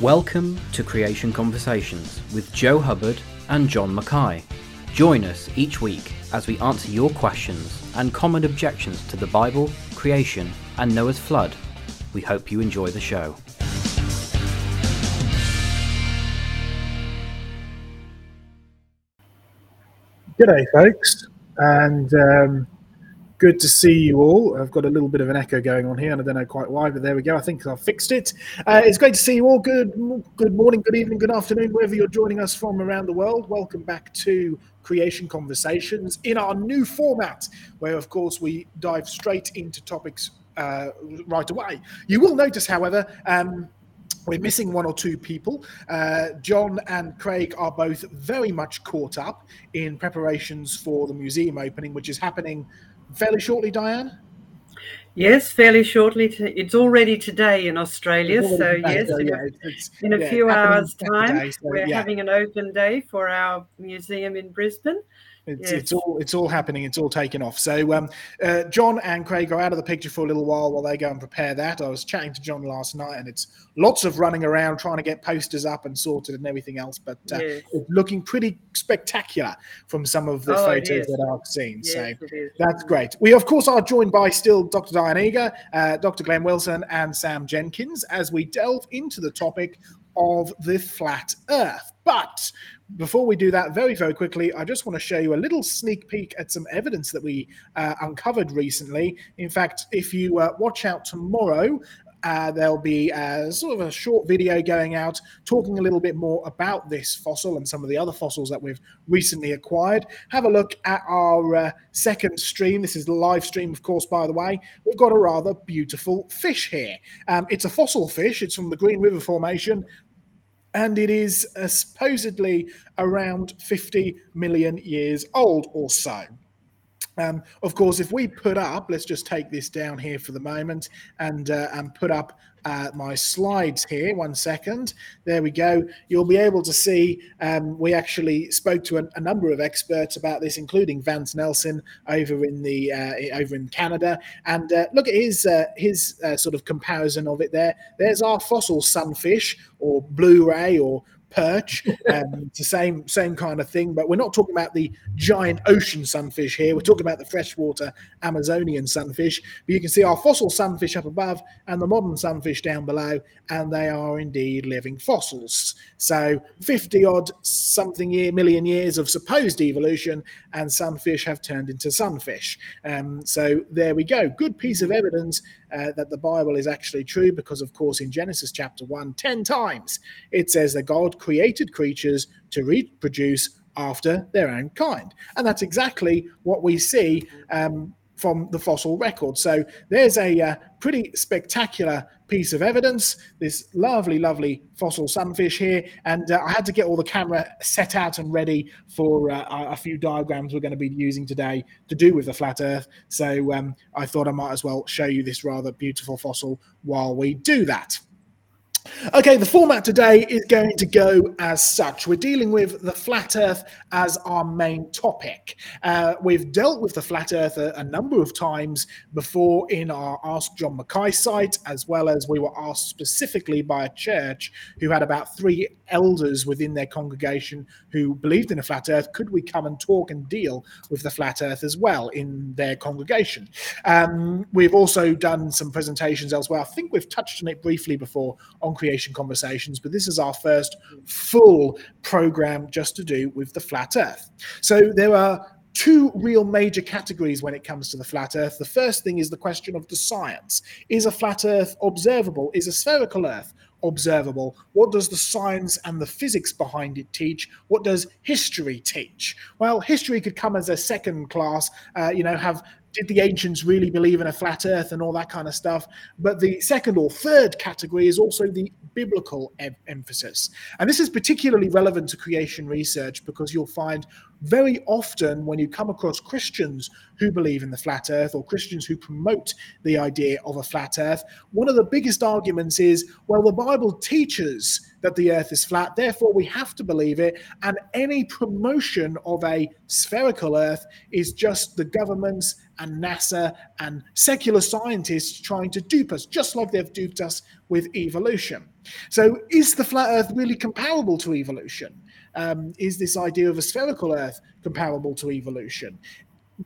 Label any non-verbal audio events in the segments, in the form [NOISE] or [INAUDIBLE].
Welcome to Creation Conversations with Joe Hubbard and John Mackay. Join us each week as we answer your questions and common objections to the Bible, creation, and Noah's flood. We hope you enjoy the show. G'day, folks, and um, good to see you all. I've got a little bit of an echo going on here, and I don't know quite why, but there we go. I think I've fixed it. Uh, it's great to see you all. Good, good morning, good evening, good afternoon, wherever you're joining us from around the world. Welcome back to Creation Conversations in our new format, where, of course, we dive straight into topics uh, right away. You will notice, however. Um, we're missing one or two people. Uh, John and Craig are both very much caught up in preparations for the museum opening, which is happening fairly shortly, Diane? Yes, fairly shortly. It's already today in Australia. So, yes, so, yeah, in, a, in a yeah, few hours' time, so, we're yeah. having an open day for our museum in Brisbane. It's, yes. it's all it's all happening. It's all taken off. So um, uh, John and Craig are out of the picture for a little while while they go and prepare that. I was chatting to John last night, and it's lots of running around trying to get posters up and sorted and everything else. But uh, yes. it's looking pretty spectacular from some of the oh, photos that I've seen. Yes, so that's great. We of course are joined by still Dr. Diane Eager, uh, Dr. Glenn Wilson, and Sam Jenkins as we delve into the topic of the flat Earth. But before we do that, very, very quickly, I just want to show you a little sneak peek at some evidence that we uh, uncovered recently. In fact, if you uh, watch out tomorrow, uh, there'll be a, sort of a short video going out talking a little bit more about this fossil and some of the other fossils that we've recently acquired. Have a look at our uh, second stream. This is the live stream, of course, by the way. We've got a rather beautiful fish here. Um, it's a fossil fish, it's from the Green River Formation and it is uh, supposedly around 50 million years old or so. Um, of course, if we put up, let's just take this down here for the moment and uh, and put up uh, my slides here. One second. There we go. You'll be able to see um, we actually spoke to a, a, number of experts about this, including Vance Nelson over in the uh, over in Canada. And uh, look at his uh, his uh, sort of comparison of it there. There's our fossil sunfish or blue ray or perch. Um, it's the same same kind of thing, but we're not talking about the giant ocean sunfish here. We're talking about the freshwater Amazonian sunfish. But you can see our fossil sunfish up above and the modern sunfish down below, and they are indeed living fossils. So 50 odd something year million years of supposed evolution, and sunfish have turned into sunfish. Um, so there we go. Good piece of evidence uh, that the Bible is actually true because, of course, in Genesis chapter 1, 10 times it says that God created creatures to reproduce after their own kind. And that's exactly what we see um, from the fossil record. So there's a uh, pretty spectacular piece of evidence. This lovely, lovely fossil sunfish here, and uh, I had to get all the camera set out and ready for uh, a few diagrams we're going to be using today to do with the flat Earth. So um, I thought I might as well show you this rather beautiful fossil while we do that. Okay, the format today is going to go as such. We're dealing with the flat Earth as our main topic. Uh, we've dealt with the flat Earth a, a, number of times before in our Ask John Mackay site, as well as we were asked specifically by a church who had about three elders within their congregation who believed in a flat Earth. Could we come and talk and deal with the flat Earth as well in their congregation? Um, we've also done some presentations elsewhere. I think we've touched on it briefly before on creation conversations, but this is our first full program just to do with the flat earth. So there are two real major categories when it comes to the flat earth. The first thing is the question of the science. Is a flat earth observable? Is a spherical earth observable? What does the science and the physics behind it teach? What does history teach? Well, history could come as a second class, uh, you know, have did the ancients really believe in a flat earth and all that kind of stuff? But the second or third category is also the biblical em- emphasis. And this is particularly relevant to creation research because you'll find very often when you come across Christians who believe in the flat earth or Christians who promote the idea of a flat earth, one of the biggest arguments is well, the Bible teaches that the earth is flat, therefore we have to believe it. And any promotion of a spherical earth is just the governments and NASA and secular scientists trying to dupe us, just like they've duped us with evolution. So, is the flat earth really comparable to evolution? Um, is this idea of a spherical Earth comparable to evolution?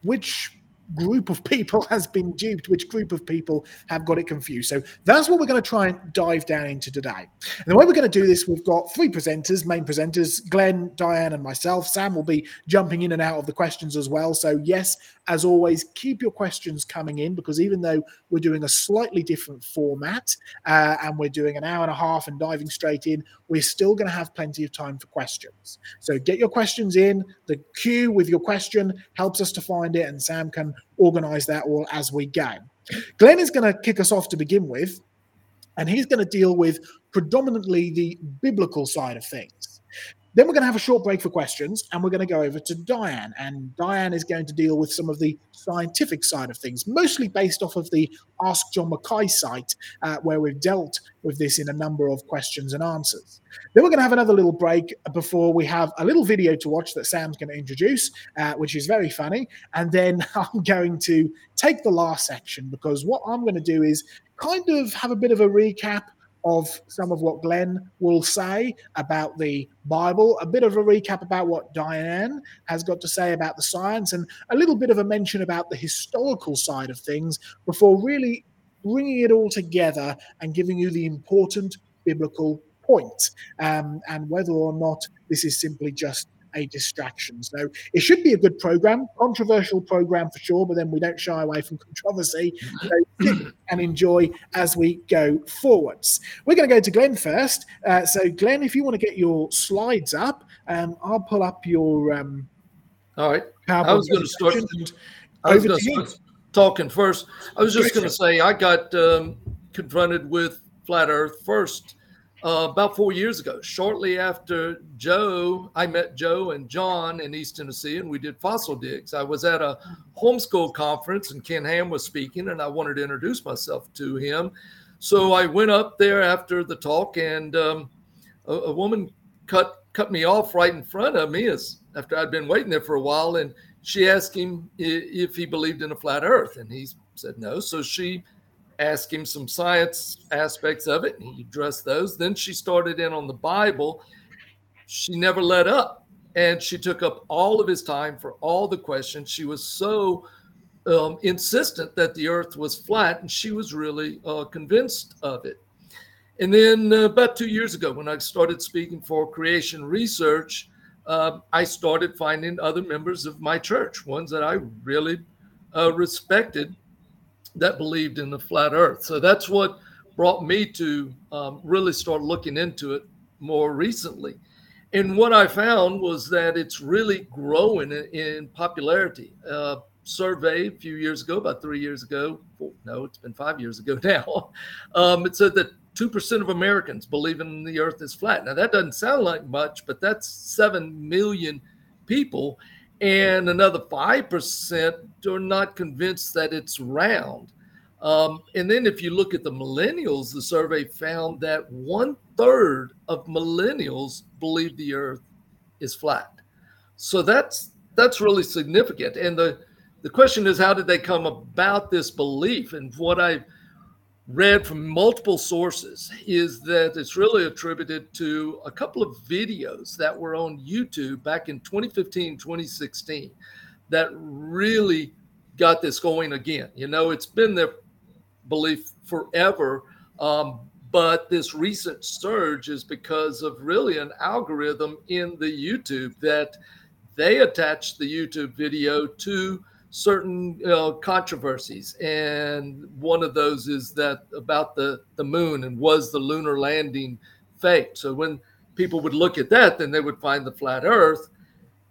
Which group of people has been duped, which group of people have got it confused. So that's what we're going to try and dive down into today. And the way we're going to do this, we've got three presenters, main presenters, Glenn, Diane, and myself. Sam will be jumping in and out of the questions as well. So, yes, as always, keep your questions coming in because even though we're doing a slightly different format uh, and we're doing an hour and a half and diving straight in, we're still going to have plenty of time for questions. So get your questions in. The queue with your question helps us to find it, and Sam can organize that all as we go. Glenn is going to kick us off to begin with, and he's going to deal with predominantly the biblical side of things. Then we're going to have a short break for questions, and we're going to go over to Diane. And Diane is going to deal with some of the scientific side of things, mostly based off of the Ask John Mackay site, uh, where we've dealt with this in a number of questions and answers. Then we're going to have another little break before we have a little video to watch that Sam's going to introduce, uh, which is very funny. And then [LAUGHS] I'm going to take the last section because what I'm going to do is kind of have a bit of a recap of some of what Glenn will say about the Bible, a bit of a recap about what Diane has got to say about the science, and a little bit of a mention about the historical side of things before really bringing it all together and giving you the important biblical point um, and whether or not this is simply just a distraction. So it should be a good program, controversial program for sure, but then we don't shy away from controversy so and enjoy as we go forwards. We're going to go to Glenn first. Uh, so, Glenn, if you want to get your slides up, um, I'll pull up your. Um, All right. I was going to start. I was going to start talking first. I was just going to say I got um, confronted with flat Earth first uh, about four years ago, shortly after Joe, I met Joe and John in East Tennessee, and we did fossil digs. I was at a homeschool conference, and Ken Ham was speaking, and I wanted to introduce myself to him. So I went up there after the talk, and um, a, a, woman cut cut me off right in front of me as after I'd been waiting there for a while, and she asked him if he believed in a flat Earth, and he said no. So she ask him some science aspects of it, and he addressed those. Then she started in on the Bible. She never let up, and she took up all of his time for all the questions. She was so um, insistent that the Earth was flat, and she was really uh, convinced of it. And then uh, about two years ago, when I started speaking for creation research, uh, I started finding other members of my church, ones that I really uh, respected that believed in the flat earth. So that's what brought me to um, really start looking into it more recently. And what I found was that it's really growing in, in popularity. Uh, survey a few years ago, about three years ago, no, it's been five years ago [LAUGHS] now, um, it said that 2% of Americans believe in the earth is flat. Now, that doesn't sound like much, but that's 7 million people and another 5% are not convinced that it's round. Um, and then if you look at the millennials, the survey found that one third of millennials believe the earth is flat. So that's that's really significant. And the the question is, how did they come about this belief? And what I've read from multiple sources is that it's really attributed to a couple of videos that were on YouTube back in 2015, 2016 that really got this going again. You know, it's been their belief forever. Um, but this recent surge is because of really an algorithm in the YouTube that they attached the YouTube video to certain uh, controversies, and one of those is that about the the moon and was the lunar landing fake. So when people would look at that, then they would find the flat Earth,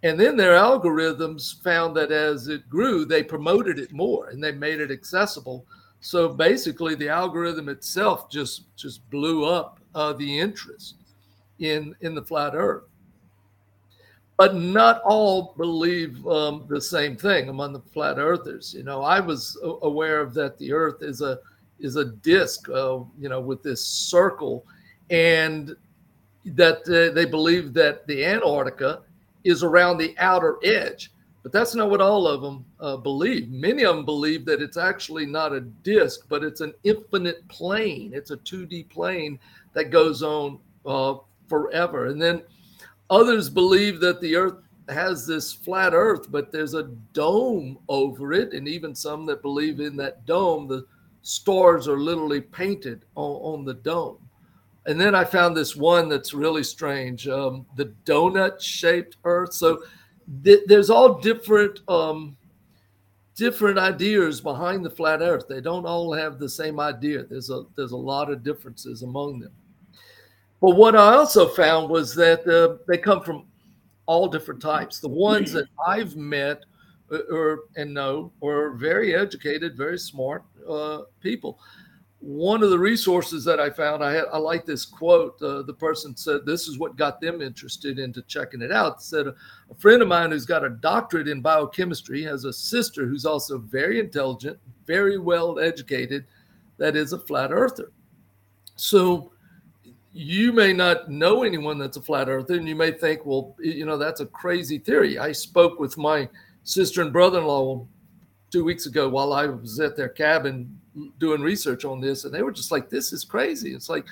and then their algorithms found that as it grew, they promoted it more and they made it accessible. So basically, the algorithm itself just just blew up uh, the interest in in the flat Earth. But not all believe um, the same thing among the flat earthers. You know, I was aware of that the Earth is a is a disc, uh, you know, with this circle, and that uh, they believe that the Antarctica is around the outer edge. But that's not what all of them uh, believe. Many of them believe that it's actually not a disk, but it's an infinite plane. It's a 2D plane that goes on uh, forever. And then others believe that the Earth has this flat Earth, but there's a dome over it. And even some that believe in that dome, the stars are literally painted on, on the dome. And then I found this one that's really strange um, the donut shaped Earth. So th- there's all different. Um, different ideas behind the flat earth they don't all have the same idea there's a there's a lot of differences among them but what i also found was that uh, they come from all different types the ones that [CLEARS THROAT] i've met uh, or and know are very educated very smart uh, people one of the resources that I found, I, had, I like this quote. Uh, the person said, This is what got them interested into checking it out. Said, A friend of mine who's got a doctorate in biochemistry has a sister who's also very intelligent, very well educated, that is a flat earther. So you may not know anyone that's a flat earther, and you may think, Well, you know, that's a crazy theory. I spoke with my sister and brother in law two weeks ago while I was at their cabin doing research on this, and they were just like, "This is crazy." It's like,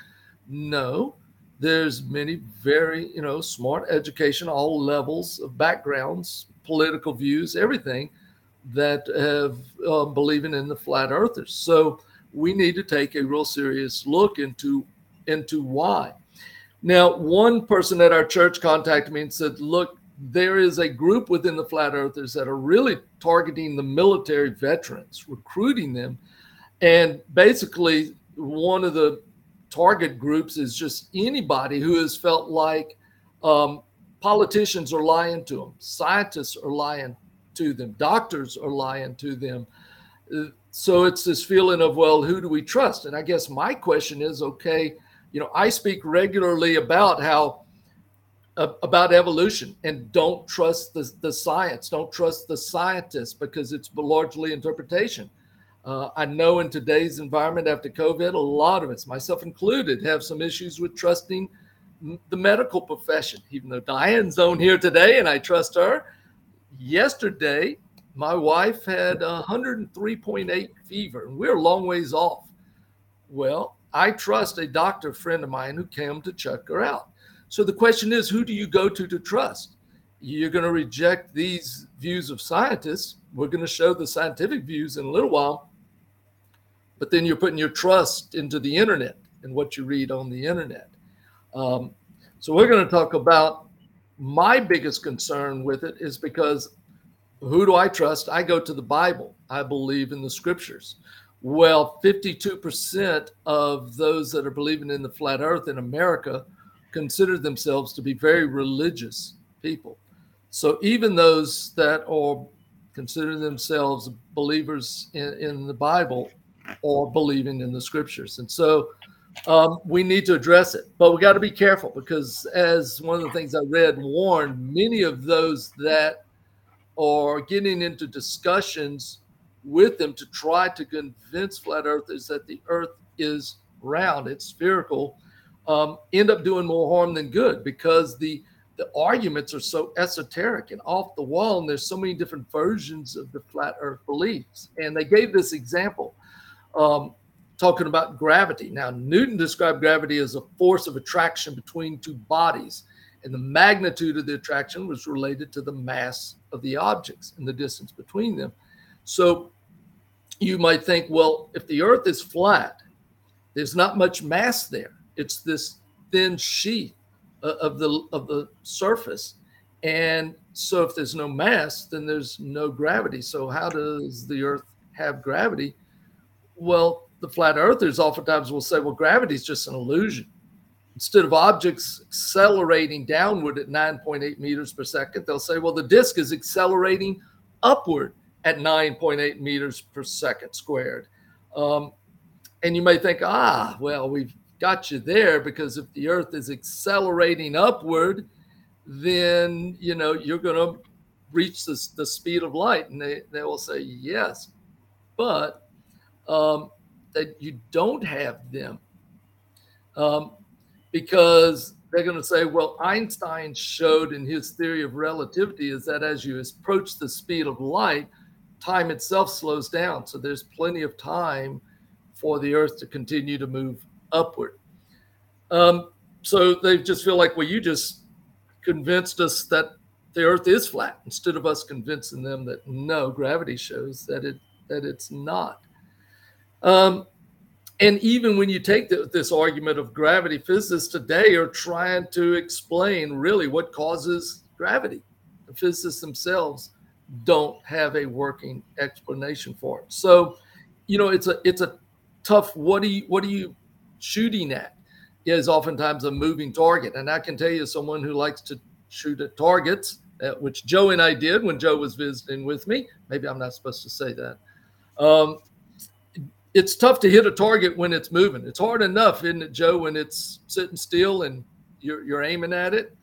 no, there's many very you know smart education, all levels of backgrounds, political views, everything that have uh, believing in the flat earthers. So we need to take a real serious look into into why. Now, one person at our church contacted me and said, "Look, there is a group within the flat earthers that are really targeting the military veterans, recruiting them and basically, one of the target groups is just anybody who has felt like um, politicians are lying to them, scientists are lying to them, doctors are lying to them. So it's this feeling of, well, who do we trust? And I guess my question is okay, you know, I speak regularly about how uh, about evolution and don't trust the, the science, don't trust the scientists because it's largely interpretation. Uh, I know in today's environment after COVID, a lot of us, myself included, have some issues with trusting the medical profession. Even though Diane's on here today and I trust her, yesterday my wife had 103.8 fever and we're a long ways off. Well, I trust a doctor friend of mine who came to check her out. So the question is, who do you go to to trust? You're going to reject these views of scientists. We're going to show the scientific views in a little while but then you're putting your trust into the internet and what you read on the internet. Um, so we're going to talk about my biggest concern with it is because who do I trust? I go to the Bible. I believe in the scriptures. Well, 52% of those that are believing in the flat earth in America consider themselves to be very religious people. So even those that are consider themselves believers in, in the Bible or believing in the scriptures. And so um, we need to address it, but we got to be careful because, as one of the things I read warned, many of those that are getting into discussions with them to try to convince flat earthers that the earth is round, it's spherical, um, end up doing more harm than good because the the arguments are so esoteric and off the wall, and there's so many different versions of the flat earth beliefs. And they gave this example um, talking about gravity. Now, Newton described gravity as a force of attraction between two bodies, and the magnitude of the attraction was related to the mass of the objects and the distance between them. So you might think, well, if the Earth is flat, there's not much mass there. It's this thin sheet uh, of the of the surface, and so if there's no mass, then there's no gravity. So how does the Earth have gravity? Well, the flat earthers oftentimes will say, well, gravity is just an illusion. Instead of objects accelerating downward at 9.8 meters per second, they'll say, well, the disk is accelerating upward at 9.8 meters per second squared. Um, and you may think, ah, well, we've got you there because if the earth is accelerating upward, then you know you're going to reach the, the speed of light. And they, they will say yes, but um, that you don't have them um, because they're going to say, well, Einstein showed in his theory of relativity is that as you approach the speed of light, time itself slows down. So there's plenty of time for the Earth to continue to move upward. Um, so they just feel like, well, you just convinced us that the Earth is flat instead of us convincing them that no, gravity shows that it that it's not. Um, and even when you take the, this argument of gravity, physicists today are trying to explain really what causes gravity. The physicists themselves don't have a working explanation for it. So, you know, it's a it's a tough. What are you what are you shooting at? Is oftentimes a moving target, and I can tell you, someone who likes to shoot at targets, uh, which Joe and I did when Joe was visiting with me. Maybe I'm not supposed to say that. Um, it's tough to hit a target when it's moving. It's hard enough, isn't it, Joe, when it's sitting still and you're you're aiming at it.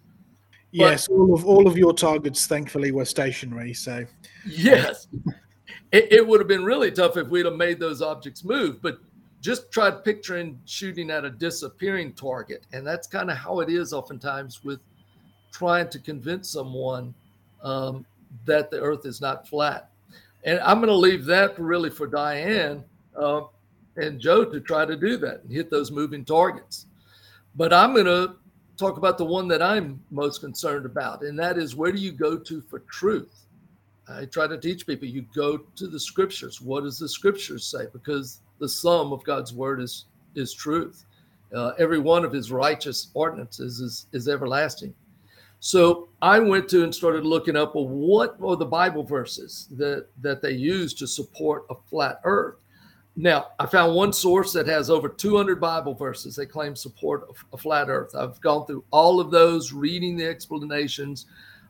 Yes, but, all of all of your targets, thankfully, were stationary. So yes, it, it would have been really tough if we'd have made those objects move. But just try picturing shooting at a disappearing target, and that's kind of how it is oftentimes with trying to convince someone um, that the Earth is not flat. And I'm going to leave that really for Diane uh, and Joe to try to do that and hit those moving targets. But I'm going to talk about the one that I'm most concerned about, and that is where do you go to for truth? I try to teach people you go to the scriptures. What does the scriptures say? Because the sum of God's word is is truth. Uh, every one of his righteous ordinances is, is everlasting. So I went to and started looking up well, what are the Bible verses that, that they use to support a flat earth. Now, I found one source that has over 200 Bible verses they claim support of a flat earth. I've gone through all of those, reading the explanations.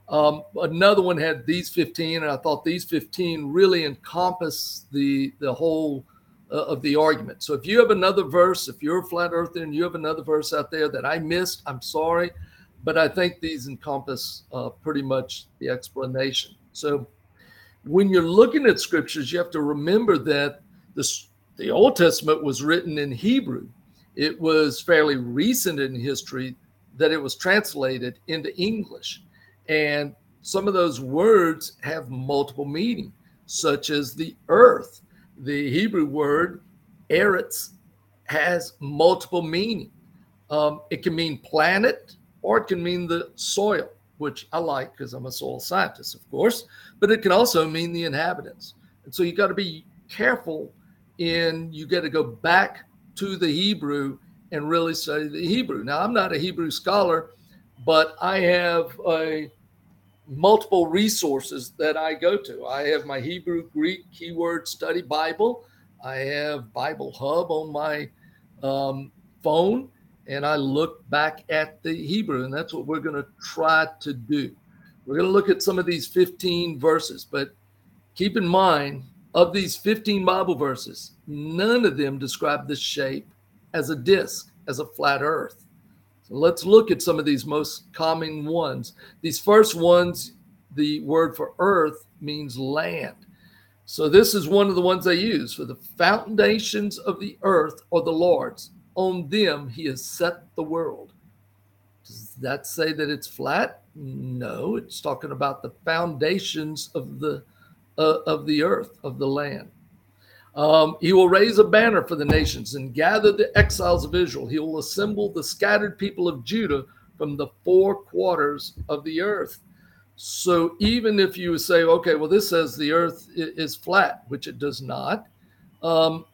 Um, another one had these 15, and I thought these 15 really encompass the, the whole uh, of the argument. So if you have another verse, if you're a flat earther and you have another verse out there that I missed, I'm sorry. But I think these encompass uh, pretty much the explanation. So when you're looking at scriptures, you have to remember that this the Old Testament was written in Hebrew. It was fairly recent in history that it was translated into English. And some of those words have multiple meaning, such as the earth. The Hebrew word eretz has multiple meaning. Um, it can mean planet or it can mean the soil, which I like because I'm a soil scientist, of course, but it can also mean the inhabitants. And so you've got to be careful in you got to go back to the Hebrew and really study the Hebrew. Now, I'm not a Hebrew scholar, but I have a multiple resources that I go to. I have my Hebrew Greek keyword study Bible. I have Bible Hub on my um, phone, and I look back at the Hebrew, and that's what we're going to try to do. We're going to look at some of these 15 verses, but keep in mind of these 15 Bible verses, none of them describe the shape as a disc, as a flat earth. So let's look at some of these most common ones. These first ones, the word for earth means land. So this is one of the ones they use for the foundations of the earth or the Lord's. On them he has set the world. Does that say that it's flat? No, it's talking about the foundations of the uh, of the earth, of the land. Um, he will raise a banner for the nations and gather the exiles of Israel. He will assemble the scattered people of Judah from the four quarters of the earth. So even if you say, okay, well, this says the earth is flat, which it does not, um,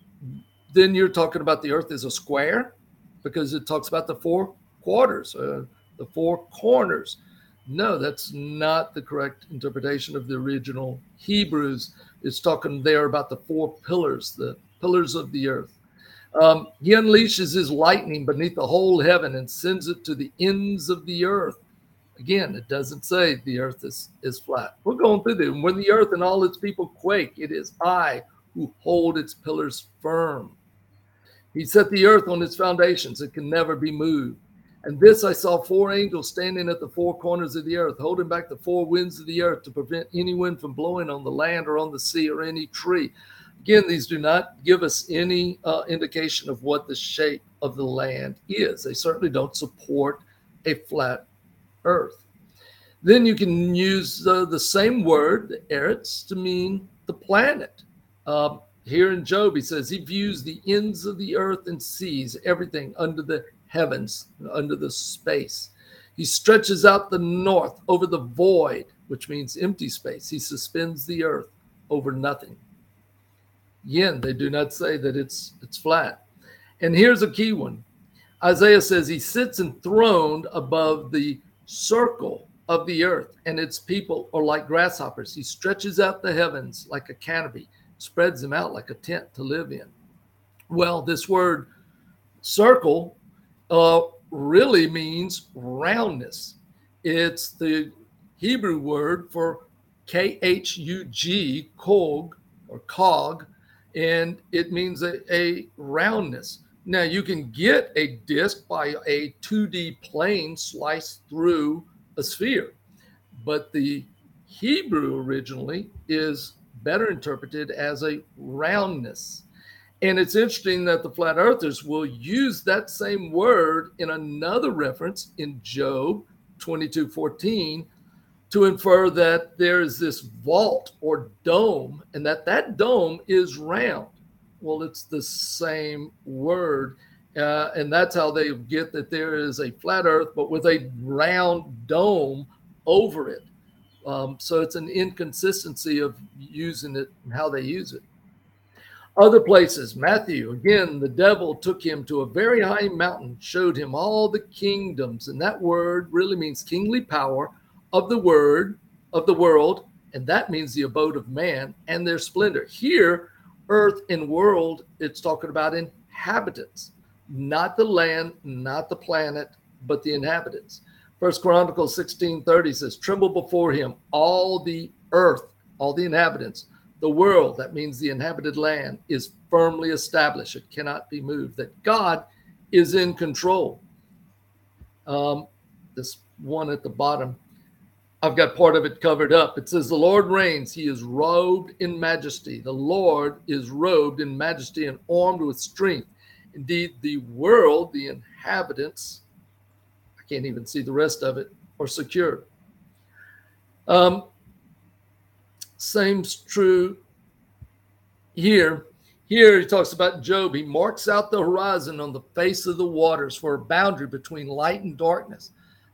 then you're talking about the earth is a square because it talks about the four quarters, uh, the four corners. No, that's not the correct interpretation of the original Hebrews. is talking there about the four pillars, the pillars of the earth. Um, he unleashes his lightning beneath the whole heaven and sends it to the ends of the earth. Again, it doesn't say the earth is, is flat. We're going through this. When the earth and all its people quake, it is I who hold its pillars firm. He set the earth on its foundations. It can never be moved. And this I saw four angels standing at the four corners of the earth, holding back the four winds of the earth to prevent any wind from blowing on the land or on the sea or any tree. Again, these do not give us any uh, indication of what the shape of the land is. They certainly don't support a flat earth. Then you can use uh, the same word, the eretz, to mean the planet. Uh, here in Job, he says he views the ends of the earth and sees everything under the heavens, under the space. He stretches out the north over the void, which means empty space. He suspends the earth over nothing. Yin, they do not say that it's it's flat. And here's a key one. Isaiah says he sits enthroned above the circle of the earth, and its people are like grasshoppers. He stretches out the heavens like a canopy, spreads them out like a tent to live in. Well, this word circle uh, really means roundness. It's the Hebrew word for K H U G, kog or cog, and it means a, a roundness. Now, you can get a disc by a 2D plane sliced through a sphere. But the Hebrew originally is better interpreted as a roundness. And it's interesting that the flat earthers will use that same word in another reference in Job 22 14 to infer that there is this vault or dome and that that dome is round. Well, it's the same word. Uh, and that's how they get that there is a flat earth, but with a round dome over it. Um, so it's an inconsistency of using it and how they use it. Other places, Matthew, again, the devil took him to a very high mountain, showed him all the kingdoms. And that word really means kingly power of the word of the world. And that means the abode of man and their splendor. Here, earth and world, it's talking about inhabitants not the land, not the planet, but the inhabitants. First Chronicles 16 30 says, Tremble before him, all the earth, all the inhabitants. The world, that means the inhabited land, is firmly established. It cannot be moved. That God is in control. Um, this one at the bottom, I've got part of it covered up. It says, The Lord reigns. He is robed in majesty. The Lord is robed in majesty and armed with strength. Indeed, the world, the inhabitants, I can't even see the rest of it, are secure. Um, same's true here. Here he talks about Job. He marks out the horizon on the face of the waters for a boundary between light and darkness.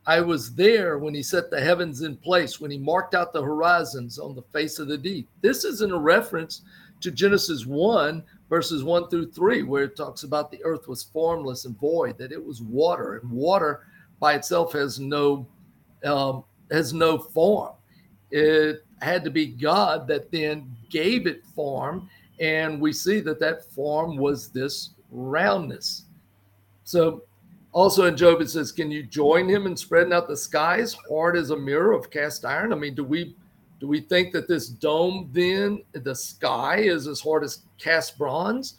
I was there when he set the heavens in place, when he marked out the horizons on the face of the deep. This isn't a reference to Genesis 1, verses 1 through 3, where it talks about the earth was formless and void, that it was water, and water by itself has no um, has no form. It had to be God that then gave it form, and we see that that form was this roundness. So, also in Job it says, "Can you join him in spreading out the skies, hard as a mirror of cast iron?" I mean, do we do we think that this dome then, the sky, is as hard as cast bronze?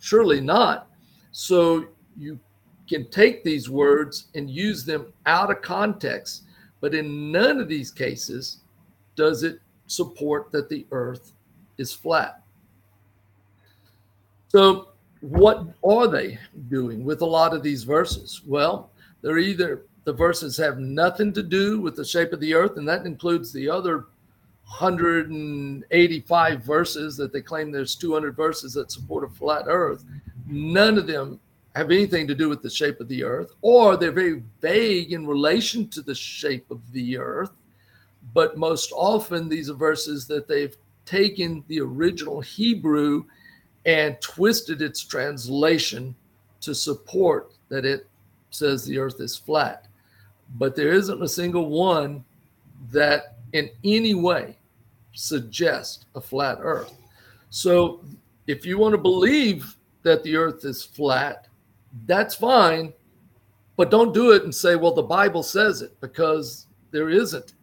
Surely not. So you can take these words and use them out of context, but in none of these cases does it support that the earth is flat. So, what are they doing with a lot of these verses? Well, they're either the verses have nothing to do with the shape of the earth, and that includes the other 185 verses that they claim there's 200 verses that support a flat earth. None of them have anything to do with the shape of the earth, or they're very vague in relation to the shape of the earth. But most often, these are verses that they've taken the original Hebrew and twisted its translation to support that it says the earth is flat. But there isn't a single one that in any way suggests a flat earth. So if you want to believe that the earth is flat, that's fine, but don't do it and say, well, the Bible says it, because there isn't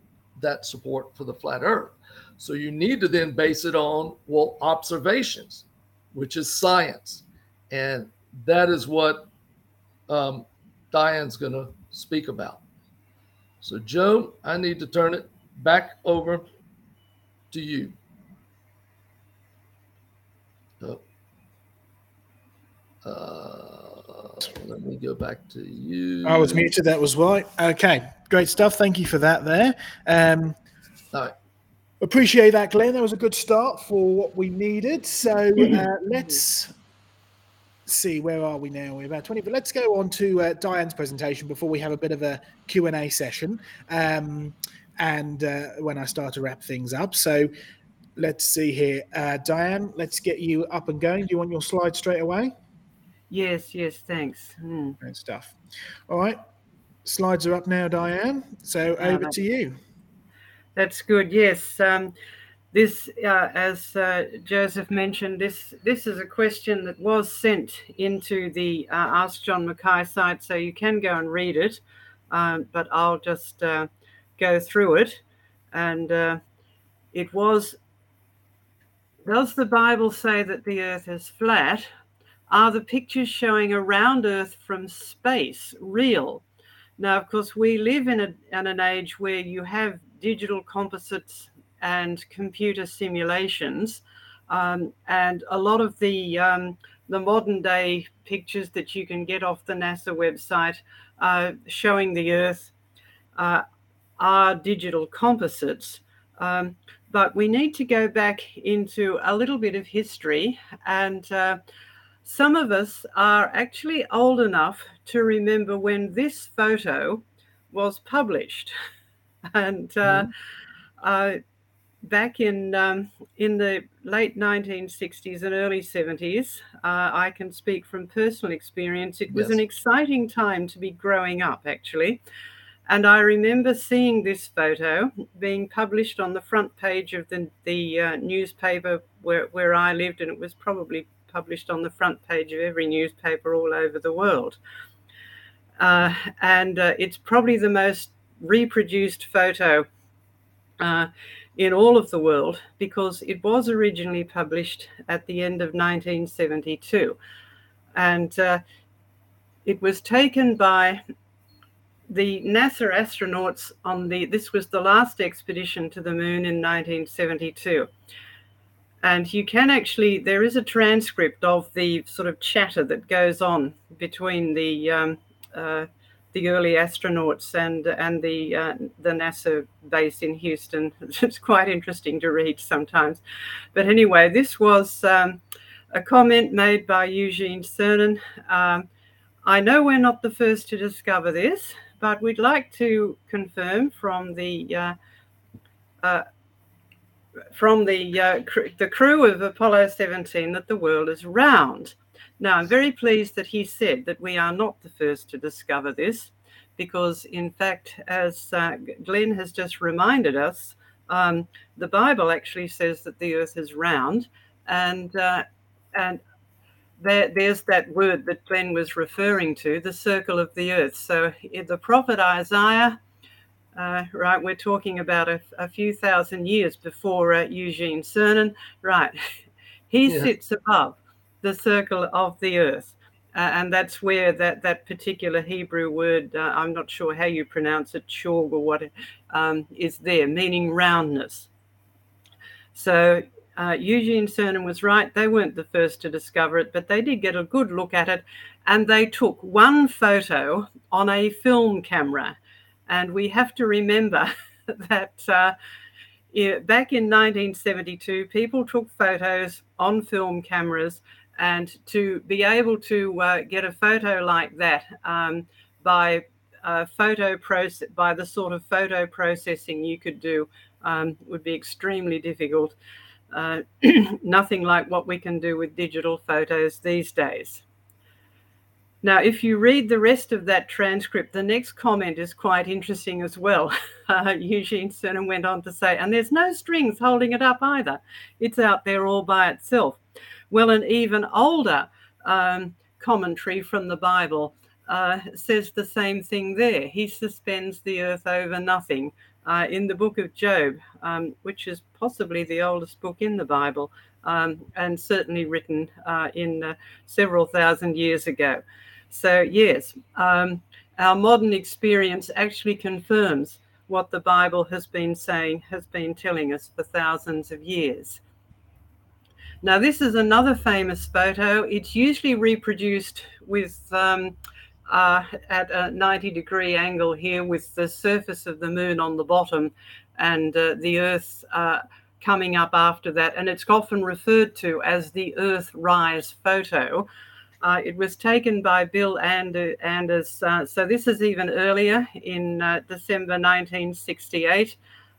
that support for the flat earth. So you need to then base it on, well, observations, which is science. And that is what um, Diane's going to speak about. So, Joe, I need to turn it back over to you. Oh. Uh, let me go back to you. I was muted. That was why. Okay, great stuff. Thank you for that. There. Um. Appreciate that, Glenn. That was a good start for what we needed. So uh, let's see where are we now we're about 20 but let's go on to uh, diane's presentation before we have a bit of a q&a session um, and uh, when i start to wrap things up so let's see here uh, diane let's get you up and going do you want your slide straight away yes yes thanks mm. great stuff all right slides are up now diane so over to you that's good yes um, this, uh, as uh, Joseph mentioned, this this is a question that was sent into the uh, Ask John Mackay site, so you can go and read it. Um, but I'll just uh, go through it, and uh, it was: Does the Bible say that the Earth is flat? Are the pictures showing around Earth from space real? Now, of course, we live in, a, in an age where you have digital composites and computer simulations. Um, and a lot of the um, the modern day pictures that you can get off the NASA website uh, showing the Earth uh, are digital composites. Um, but we need to go back into a little bit of history, and uh, some of us are actually old enough to remember when this photo was published. [LAUGHS] And uh, mm-hmm back in um, in the late 1960s and early 70s, uh, I can speak from personal experience. It was yes. an exciting time to be growing up, actually. And I remember seeing this photo being published on the front page of the, the uh, newspaper where, where I lived, and it was probably published on the front page of every newspaper all over the world. Uh, and uh, it's probably the most reproduced photo uh, in all of the world because it was originally published at the end of 1972. And uh, it was taken by the NASA astronauts on the, this was the last expedition to the moon in 1972. And you can actually, there is a transcript of the sort of chatter that goes on between the um, uh, the early astronauts and and the uh, the NASA base in Houston. [LAUGHS] It's quite interesting to read sometimes, but anyway, this was um, a comment made by Eugene Cernan. Um, I know we're not the first to discover this, but we'd like to confirm from the uh, uh, from the uh, cr- the crew of Apollo 17 that the world is round. Now, I'm very pleased that he said that we are not the first to discover this, because, in fact, as uh, Glenn has just reminded us, um, the Bible actually says that the earth is round, and uh, and there, there's that word that Glenn was referring to, the circle of the earth. So, the prophet Isaiah. Uh, right, we're talking about a, a, few thousand years before uh, Eugene Cernan. Right, [LAUGHS] he yeah. sits above the circle of the earth. Uh, and that's where that, that particular Hebrew word, uh, I'm not sure how you pronounce it, shog or what, um, is there, meaning roundness. So uh, Eugene Cernan was right. They weren't the first to discover it, but they did get a good look at it. And they took one photo on a film camera. And we have to remember [LAUGHS] that uh, back in 1972, people took photos on film cameras and to be able to uh, get a photo like that um, by uh, photo process by the sort of photo processing you could do um, would be extremely difficult. Uh, [CLEARS THROAT] nothing like what we can do with digital photos these days. Now, if you read the rest of that transcript, the next comment is quite interesting as well. Uh, [LAUGHS] Eugene Cernan went on to say, and there's no strings holding it up either. It's out there all by itself. Well, an even older um, commentary from the Bible uh, says the same thing there. He suspends the earth over nothing. Uh, in the book of Job, um, which is possibly the oldest book in the Bible, um, and certainly written uh, in uh, several thousand years ago. So, yes, um, our modern experience actually confirms what the Bible has been saying, has been telling us for thousands of years. Now, this is another famous photo. It's usually reproduced with um, uh, at a 90 degree angle here with the surface of the moon on the bottom and uh, the Earth uh, coming up after that. And it's often referred to as the Earth rise photo. Uh, it was taken by Bill Anders. Uh, so this is even earlier in uh, December 1968.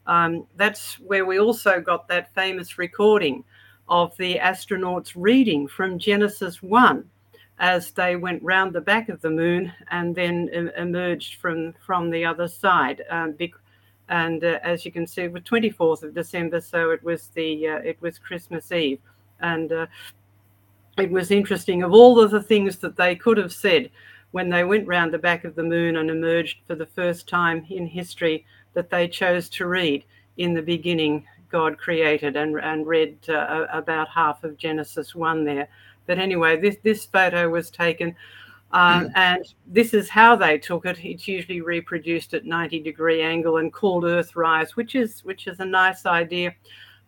Um, that's where we also got that famous recording of the astronauts reading from Genesis 1 as they went round the back of the moon and then emerged from, from the other side. Um, and uh, as you can see, it was 24th of December, so it was the uh, it was Christmas Eve, and uh, it was interesting. Of all of the things that they could have said when they went round the back of the moon and emerged for the first time in history, that they chose to read in the beginning God created and, and read uh, about half of Genesis 1 there. But anyway, this, this photo was taken um, mm. and this is how they took it. It's usually reproduced at 90 degree angle and called Earthrise, which is which is a nice idea.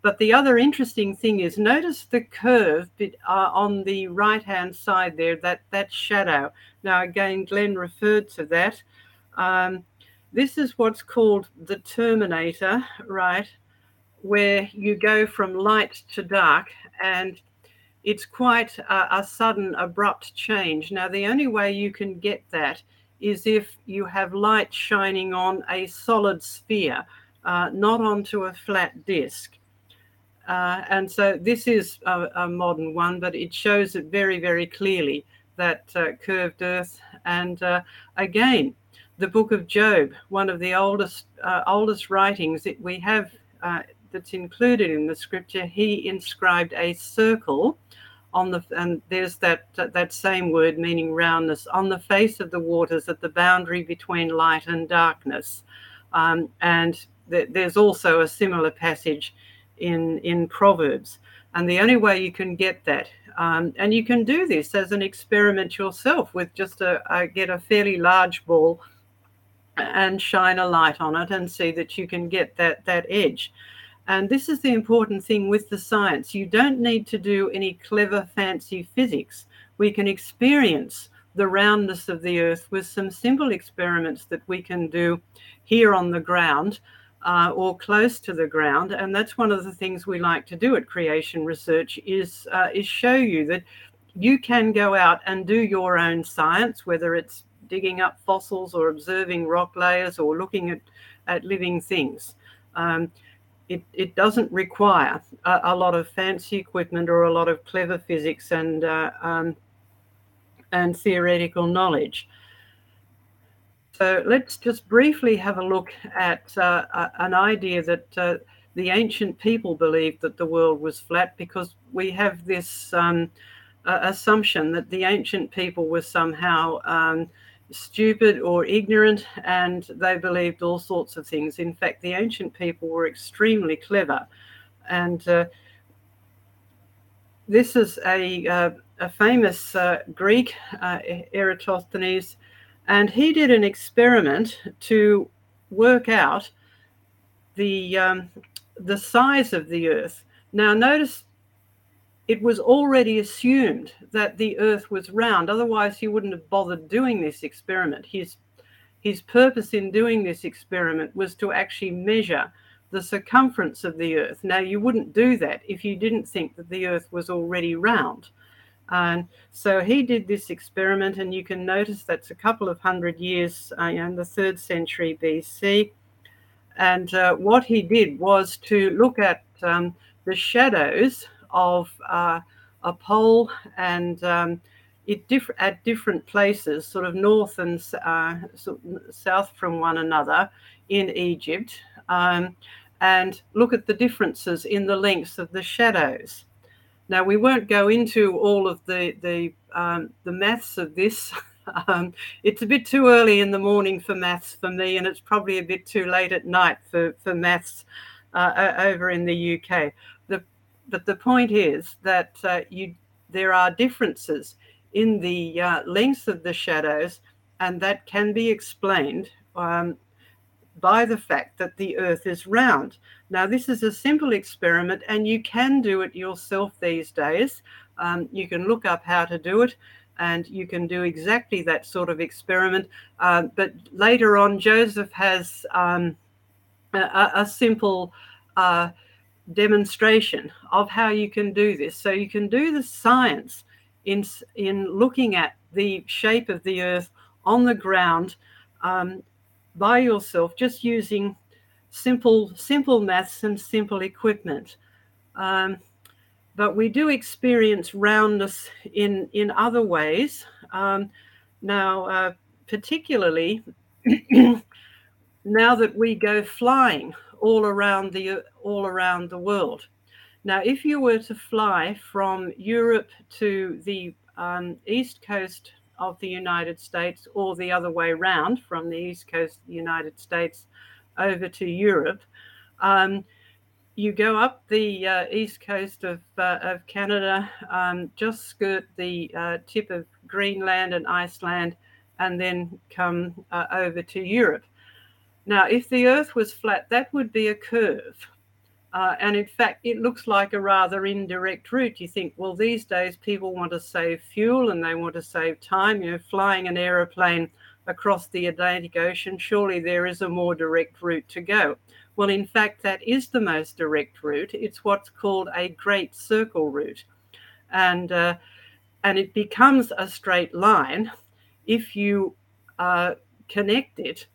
But the other interesting thing is notice the curve uh, on the right hand side there, that, that shadow. Now, again, Glenn referred to that. Um, this is what's called the terminator, right? where you go from light to dark and it's quite a, a, sudden, abrupt change. Now, the only way you can get that is if you have light shining on a solid sphere, uh, not onto a flat disk. Uh, and so this is a, a, modern one, but it shows it very, very clearly that uh, curved earth. And uh, again, the book of Job, one of the oldest uh, oldest writings that we have uh, that's included in the scripture, he inscribed a circle on the and there's that that same word meaning roundness on the face of the waters at the boundary between light and darkness. Um, and th- there's also a similar passage in in Proverbs. And the only way you can get that, um, and you can do this as an experiment yourself with just a, a get a fairly large ball and shine a light on it and see that you can get that that edge. And this is the important thing with the science. You don't need to do any clever, fancy physics. We can experience the roundness of the Earth with some simple experiments that we can do here on the ground uh, or close to the ground. And that's one of the things we like to do at Creation Research is uh, is show you that you can go out and do your own science, whether it's digging up fossils or observing rock layers or looking at, at living things. Um, it, it doesn't require a, a, lot of fancy equipment or a lot of clever physics and uh, um, and theoretical knowledge. So let's just briefly have a look at uh, an idea that uh, the ancient people believed that the world was flat because we have this um, assumption that the ancient people were somehow um, stupid or ignorant, and they believed all sorts of things. In fact, the ancient people were extremely clever. And uh, this is a, uh, a famous uh, Greek, uh, Eratosthenes, and he did an experiment to work out the, um, the size of the Earth. Now, notice it was already assumed that the earth was round. Otherwise he wouldn't have bothered doing this experiment. His his purpose in doing this experiment was to actually measure the circumference of the earth. Now you wouldn't do that if you didn't think that the earth was already round and so he did this experiment and you can notice that's a couple of hundred years uh, in the third century bc and uh, what he did was to look at um, the shadows of uh, a pole and um, it diff- at different places, sort of north and uh, south from one another in Egypt, um, and look at the differences in the lengths of the shadows. Now we won't go into all of the the um, the maths of this. [LAUGHS] Um, it's a bit too early in the morning for maths for me, and it's probably a bit too late at night for for maths uh, over in the UK The, but the point is that uh, you there are differences in the uh, length of the shadows, and that can be explained um, by the fact that the Earth is round. Now, this is a simple experiment, and you can do it yourself these days. Um, you can look up how to do it, and you can do exactly that sort of experiment. Uh, but later on, Joseph has um, a, a, simple uh, demonstration of how you can do this. So you can do the science in in looking at the shape of the Earth on the ground um, by yourself, just using simple simple maths and simple equipment. Um, but we do experience roundness in in other ways. Um, now, uh, particularly [CLEARS THROAT] now that we go flying all around the all around the world. Now, if you were to fly from Europe to the um, east coast of the United States, or the other way round from the east coast of the United States over to Europe, um, you go up the uh, east coast of, uh, of Canada, um, just skirt the uh, tip of Greenland and Iceland, and then come uh, over to Europe. Now, if the Earth was flat, that would be a curve. Uh, and in fact, it looks like a rather indirect route. You think, well, these days people want to save fuel and they want to save time. You know, flying an aeroplane across the Atlantic Ocean, surely there is a more direct route to go. Well, in fact, that is the most direct route. It's what's called a great circle route. And, uh, and it becomes a straight line if you uh, connect it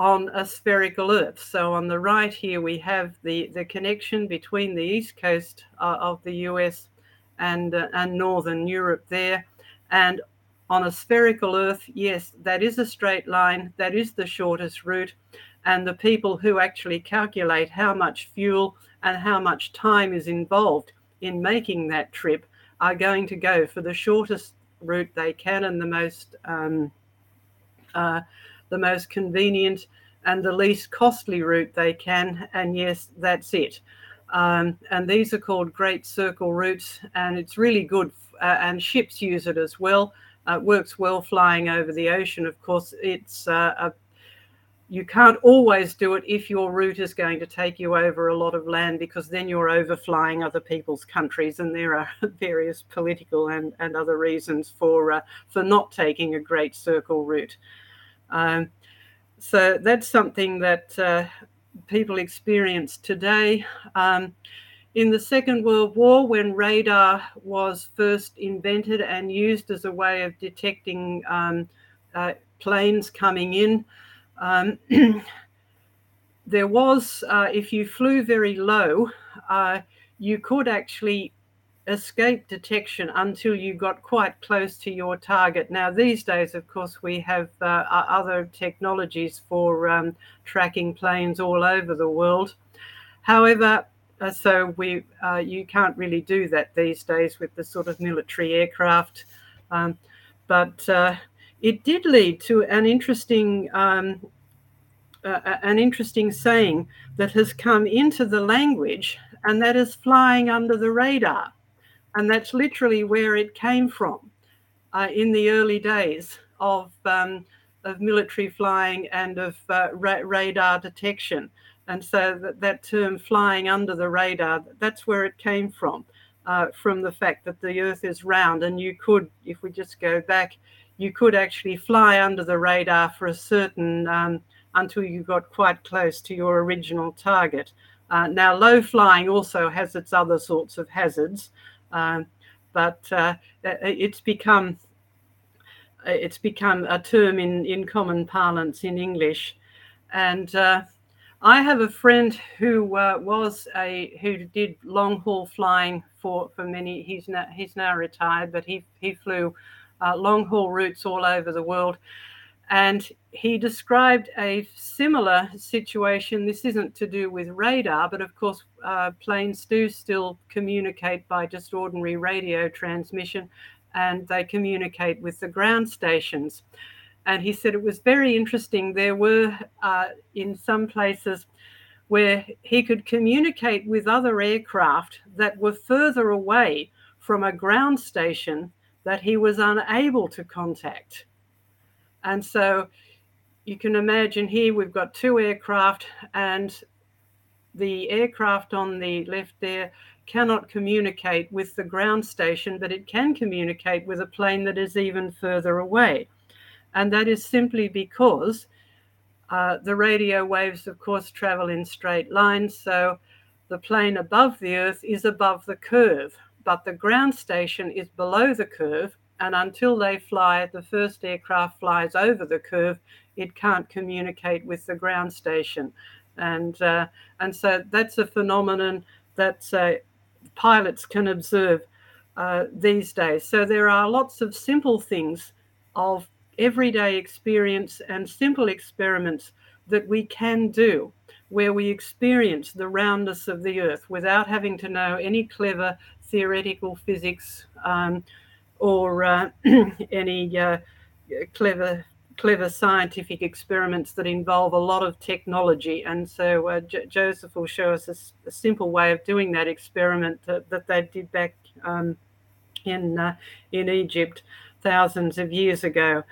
on a spherical Earth. So on the right here, we have the, the connection between the east coast uh, of the US and, uh, and northern Europe there. And on a spherical Earth, yes, that is a straight line. That is the shortest route. And the people who actually calculate how much fuel and how much time is involved in making that trip are going to go for the shortest route they can and the most um, uh, the most convenient and the least costly route they can. And yes, that's it. Um, and these are called Great Circle routes, and it's really good. Uh, and ships use it as well. Uh, works well flying over the ocean. Of course, it's uh, a, you can't always do it if your route is going to take you over a lot of land because then you're overflying other people's countries, and there are [LAUGHS] various political and, and other reasons for uh, for not taking a Great Circle route. Um, so that's something that uh, people experience today. Um, in the Second World War, when radar was first invented and used as a way of detecting um, uh, planes coming in, um, [CLEARS THROAT] there was, uh, if you flew very low, uh, you could actually escape detection until you got quite close to your target. Now, these days, of course, we have uh, other technologies for um, tracking planes all over the world. However, uh, so we uh, you can't really do that these days with the sort of military aircraft. Um, but uh, it did lead to an interesting um, an interesting saying that has come into the language, and that is flying under the radar. And that's literally where it came from uh, in the early days of, um, of military flying and of uh, ra- radar detection. And so that, that term flying under the radar, that's where it came from, uh, from the fact that the Earth is round. And you could, if we just go back, you could actually fly under the radar for a certain, um, until you got quite close to your original target. Uh, now, low flying also has its other sorts of hazards. Um, but uh, it's become it's become a term in, in common parlance in English. And uh, I have a friend who uh, was a who did long haul flying for, for many. He's now he's now retired, but he he flew uh, long haul routes all over the world. And he described a similar situation. This isn't to do with radar, but of course, uh, planes do still communicate by just ordinary radio transmission and they communicate with the ground stations. And he said it was very interesting. There were, uh, in some places, where he could communicate with other aircraft that were further away from a ground station that he was unable to contact. And so you can imagine here we've got two aircraft, and the aircraft on the left there cannot communicate with the ground station, but it can communicate with a plane that is even further away. And that is simply because uh, the radio waves, of course, travel in straight lines. So the plane above the Earth is above the curve, but the ground station is below the curve. And until they fly, the first aircraft flies over the curve, it can't communicate with the ground station. And, uh, and so that's a phenomenon that uh, pilots can observe uh, these days. So there are lots of simple things of everyday experience and simple experiments that we can do where we experience the roundness of the earth without having to know any clever theoretical physics um, or uh, [CLEARS THROAT] any uh, clever clever scientific experiments that involve a lot of technology. And so uh, J- Joseph will show us a, simple way of doing that experiment that, that they did back um, in uh, in Egypt thousands of years ago.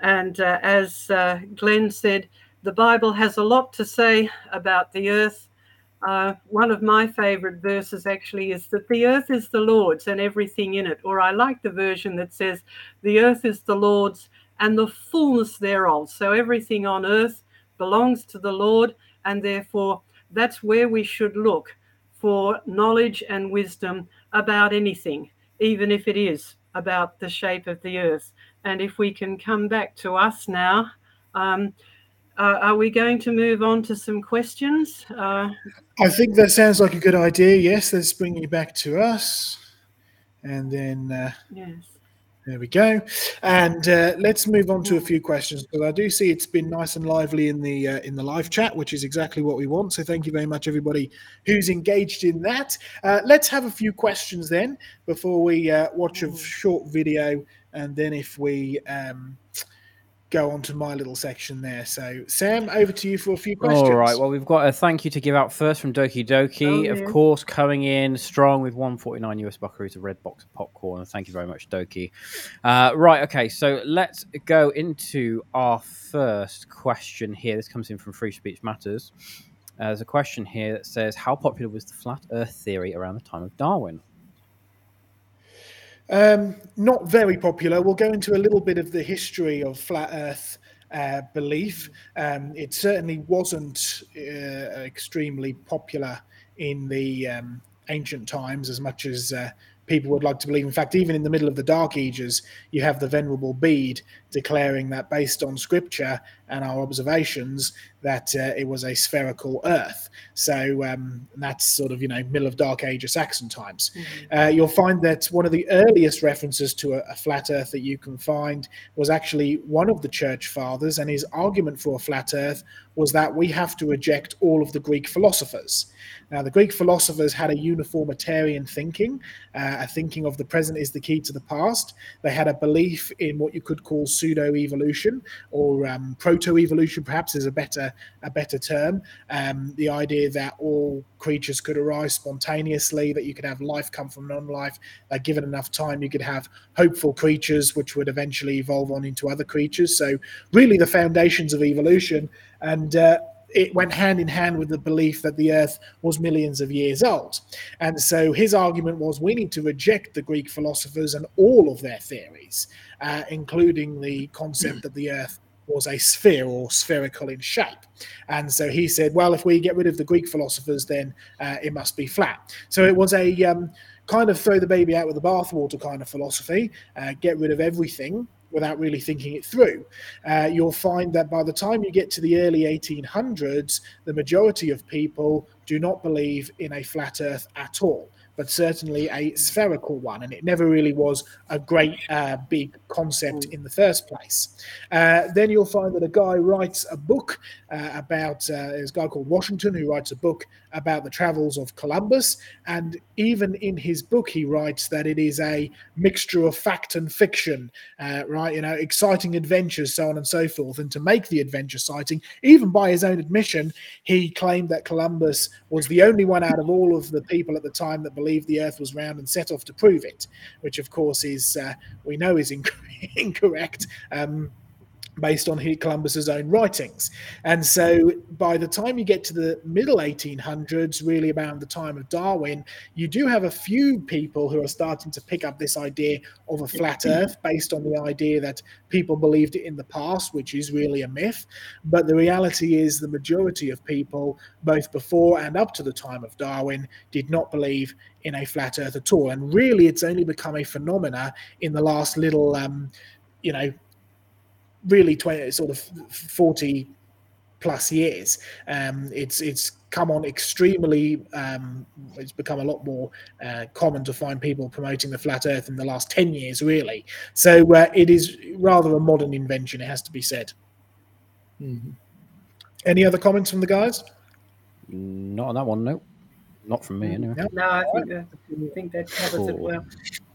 And uh, as uh, Glenn said, the Bible has a lot to say about the earth. Uh, one of my favorite verses actually is that the earth is the Lord's and everything in it. Or I like the version that says, the earth is the Lord's and the fullness thereof. So everything on earth belongs to the Lord, and therefore that's where we should look for knowledge and wisdom about anything, even if it is about the shape of the earth. And if we can come back to us now, um, uh, are we going to move on to some questions? Uh, I think that sounds like a good idea. Yes, let's bring you back to us. And then. Uh, yes. There we go. And uh, let's move on to a few questions because I do see it's been nice and lively in the uh, in the live chat, which is exactly what we want. So thank you very much, everybody who's engaged in that. Uh, let's have a few questions then before we uh, watch a short video, and then if we um, go on to my little section there. So, Sam, over to you for a few questions. All right. Well, we've got a thank you to give out first from Doki Doki. Oh, yeah. Of course, coming in strong with 149 US buckaroos, a red box of popcorn. Thank you very much, Doki. Uh, right. Okay. So, let's go into our first question here. This comes in from Free Speech Matters. Uh, there's a question here that says, How popular was the flat earth theory around the time of Darwin? Um, not very popular. We'll go into a little bit of the history of flat Earth uh, belief. Um, it certainly wasn't uh, extremely popular in the um, ancient times as much as uh, people would like to believe. In fact, even in the middle of the Dark Ages, you have the Venerable Bede declaring that based on scripture and our observations, that uh, it was a spherical Earth. So um, that's sort of you know middle of Dark Age of Saxon times. Mm-hmm. Uh, you'll find that one of the earliest references to a, a, flat Earth that you can find was actually one of the Church Fathers, and his argument for a flat Earth was that we have to reject all of the Greek philosophers. Now, the Greek philosophers had a uniformitarian thinking, uh, a thinking of the present is the key to the past. They had a belief in what you could call pseudo evolution or um, proto evolution, perhaps is a better a better term. Um, the idea that all creatures could arise spontaneously, that you could have life come from non-life. That given enough time, you could have hopeful creatures, which would eventually evolve on into other creatures. So, really, the foundations of evolution and uh, it went hand in hand with the belief that the earth was millions of years old. And so his argument was we need to reject the Greek philosophers and all of their theories, uh, including the concept that the earth was a sphere or spherical in shape. And so he said, well, if we get rid of the Greek philosophers, then uh, it must be flat. So it was a um, kind of throw the baby out with the bathwater kind of philosophy, uh, get rid of everything without really thinking it through. Uh, you'll find that by the time you get to the early 1800s, the majority of people do not believe in a flat earth at all but certainly a spherical one. And it never really was a great uh, big concept in the first place. Uh, then you'll find that a guy writes a book uh, about, uh, there's a guy called Washington who writes a book about the travels of Columbus. And even in his book, he writes that it is a mixture of fact and fiction, uh, right? You know, exciting adventures, so on and so forth. And to make the adventure sighting, even by his own admission, he claimed that Columbus was the only one out of all of the people at the time that believed the Earth was round and set off to prove it, which of course is uh, we know is inc- [LAUGHS] incorrect. Um, based on Columbus's own writings. And so by the time you get to the middle 1800s, really about the time of Darwin, you do have a few people who are starting to pick up this idea of a flat earth based on the idea that people believed it in the past, which is really a myth. But the reality is the majority of people, both before and up to the time of Darwin, did not believe in a flat earth at all. And really, it's only become a phenomena in the last little um, you know really 20 sort of 40 plus years um, it's it's come on extremely um, it's become a lot more uh, common to find people promoting the flat earth in the last 10 years really so uh, it is rather a modern invention it has to be said mm-hmm. any other comments from the guys not on that one no not from me, mm, anyway. No, I think, that, I think that covers cool. it well.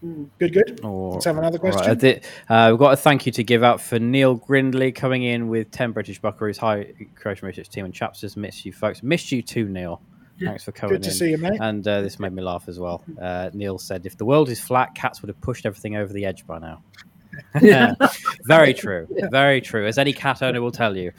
Good, good. Or, Let's have another question. Right, uh, we've got a thank you to give out for Neil Grindley coming in with 10 British Buckaroos. Hi, Creation Research Team and Chapsters. Missed you, folks. Missed you too, Neil. Thanks for coming in. Good to in. see you, mate. And uh, this made me laugh as well. Uh, Neil said, if the world is flat, cats would have pushed everything over the edge by now. yeah, [LAUGHS] [LAUGHS] very true. Very true. As any cat owner will tell you.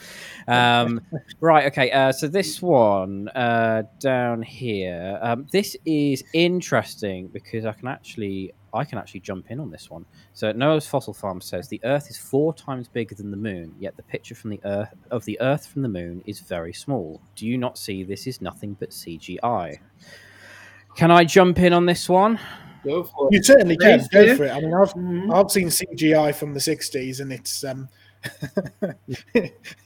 Um, right. Okay. Uh, so this one uh, down here. Um, this is interesting because I can actually I can actually jump in on this one. So Noah's Fossil Farm says the Earth is four times bigger than the Moon, yet the picture from the Earth of the Earth from the Moon is very small. Do you not see this is nothing but CGI? Can I jump in on this one? Go for it. You certainly can. Go for it. I mean, I've mm-hmm. I've seen CGI from the '60s, and it's um, [LAUGHS]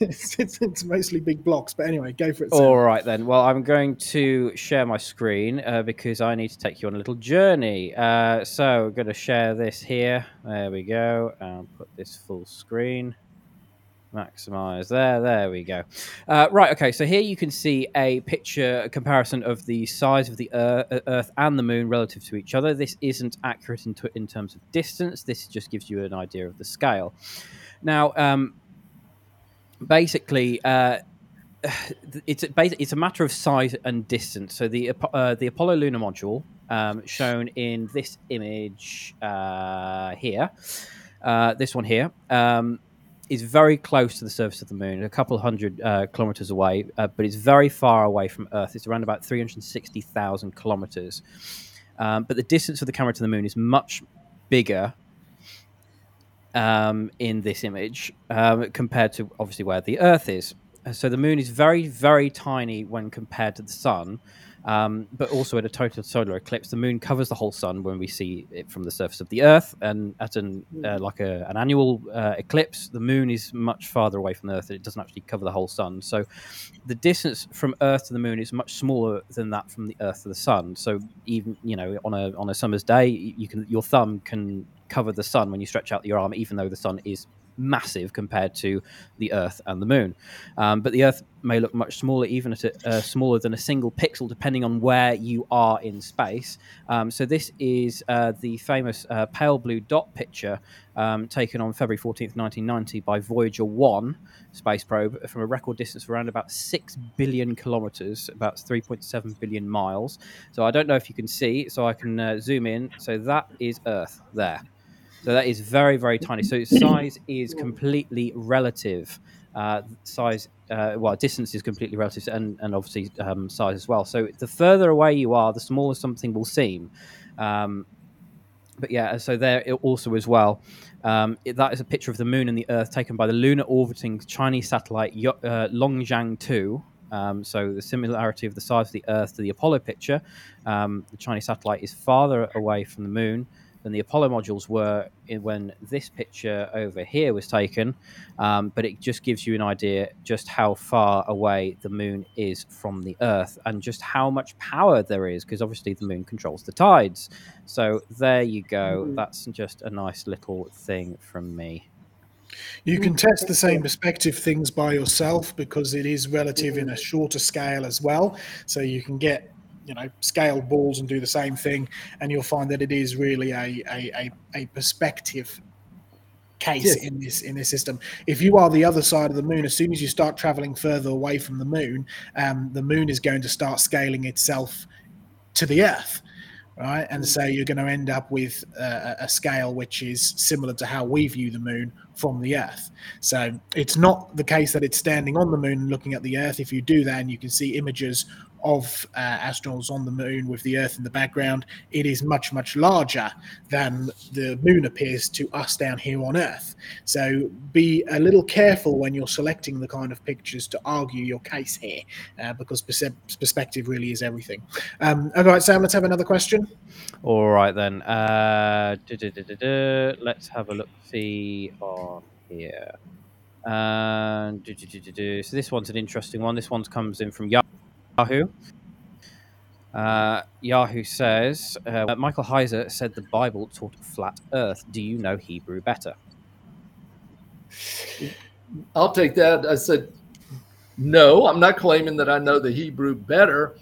it's, it's, mostly big blocks. But anyway, go for it. Sam. All right then. Well, I'm going to share my screen uh, because I need to take you on a little journey. Uh, so I'm going to share this here. There we go. And put this full screen maximize there there we go uh, right okay so here you can see a picture a comparison of the size of the earth, uh, earth and the moon relative to each other this isn't accurate in, t- in terms of distance this just gives you an idea of the scale now um, basically uh, it's a, it's a matter of size and distance so the uh, the apollo lunar module um, shown in this image uh, here uh, this one here um, is very close to the surface of the moon, a couple hundred uh, kilometers away, uh, but it's very far away from Earth. It's around about 360,000 kilometers. Um, but the distance of the camera to the moon is much bigger um, in this image um, compared to obviously where the Earth is. So the moon is very, very tiny when compared to the sun. Um, but also at a total solar eclipse, the moon covers the whole sun when we see it from the surface of the Earth. And at an uh, like a, an annual uh, eclipse, the moon is much farther away from the Earth, and it doesn't actually cover the whole sun. So the distance from Earth to the moon is much smaller than that from the Earth to the sun. So even you know on a on a summer's day, you can your thumb can cover the sun when you stretch out your arm, even though the sun is massive compared to the Earth and the Moon. Um, but the Earth may look much smaller, even at a, uh, smaller than a single pixel, depending on where you are in space. Um, so this is uh, the famous uh, pale blue dot picture um, taken on February 14th, 1990 by Voyager 1 space probe from a record distance of around about 6 billion kilometers, about 3.7 billion miles. So I don't know if you can see, so I can uh, zoom in. So that is Earth there. So that is very, very tiny. So size is completely relative. Uh, size, uh, well, distance is completely relative, and, and obviously um, size as well. So the further away you are, the smaller something will seem. Um, but yeah, so there also as well. Um, it, that is a picture of the moon and the Earth taken by the lunar orbiting Chinese satellite uh, Longjiang 2. Um, so the similarity of the size of the Earth to the Apollo picture. Um, the Chinese satellite is farther away from the moon than the Apollo modules were when this picture over here was taken. Um, but it just gives you an idea just how far away the moon is from the Earth and just how much power there is, because obviously the moon controls the tides. So there you go. Mm-hmm. That's just a nice little thing from me. You can test the same perspective things by yourself because it is relative in a shorter scale as well. So you can get you know scaled balls and do the same thing, and you'll find that it is really a a, a, a perspective case yes. in this in this system. If you are the other side of the moon, as soon as you start traveling further away from the moon, um, the moon is going to start scaling itself to the Earth right? And so you're going to end up with a, a, scale which is similar to how we view the moon from the Earth. So it's not the case that it's standing on the moon and looking at the Earth. If you do that, and you can see images of uh, astronauts on the moon with the Earth in the background, it is much, much larger than the moon appears to us down here on Earth. So be a little careful when you're selecting the kind of pictures to argue your case here, uh, because perspective really is everything. Um, all right, Sam, let's have another question. All right, then. Uh, let's have a look see on here. Uh, so this one's an interesting one. This one comes in from Yahoo. Yahoo. Uh, Yahoo says uh, Michael Heiser said the Bible taught flat Earth. Do you know Hebrew better? I'll take that. I said no. I'm not claiming that I know the Hebrew better,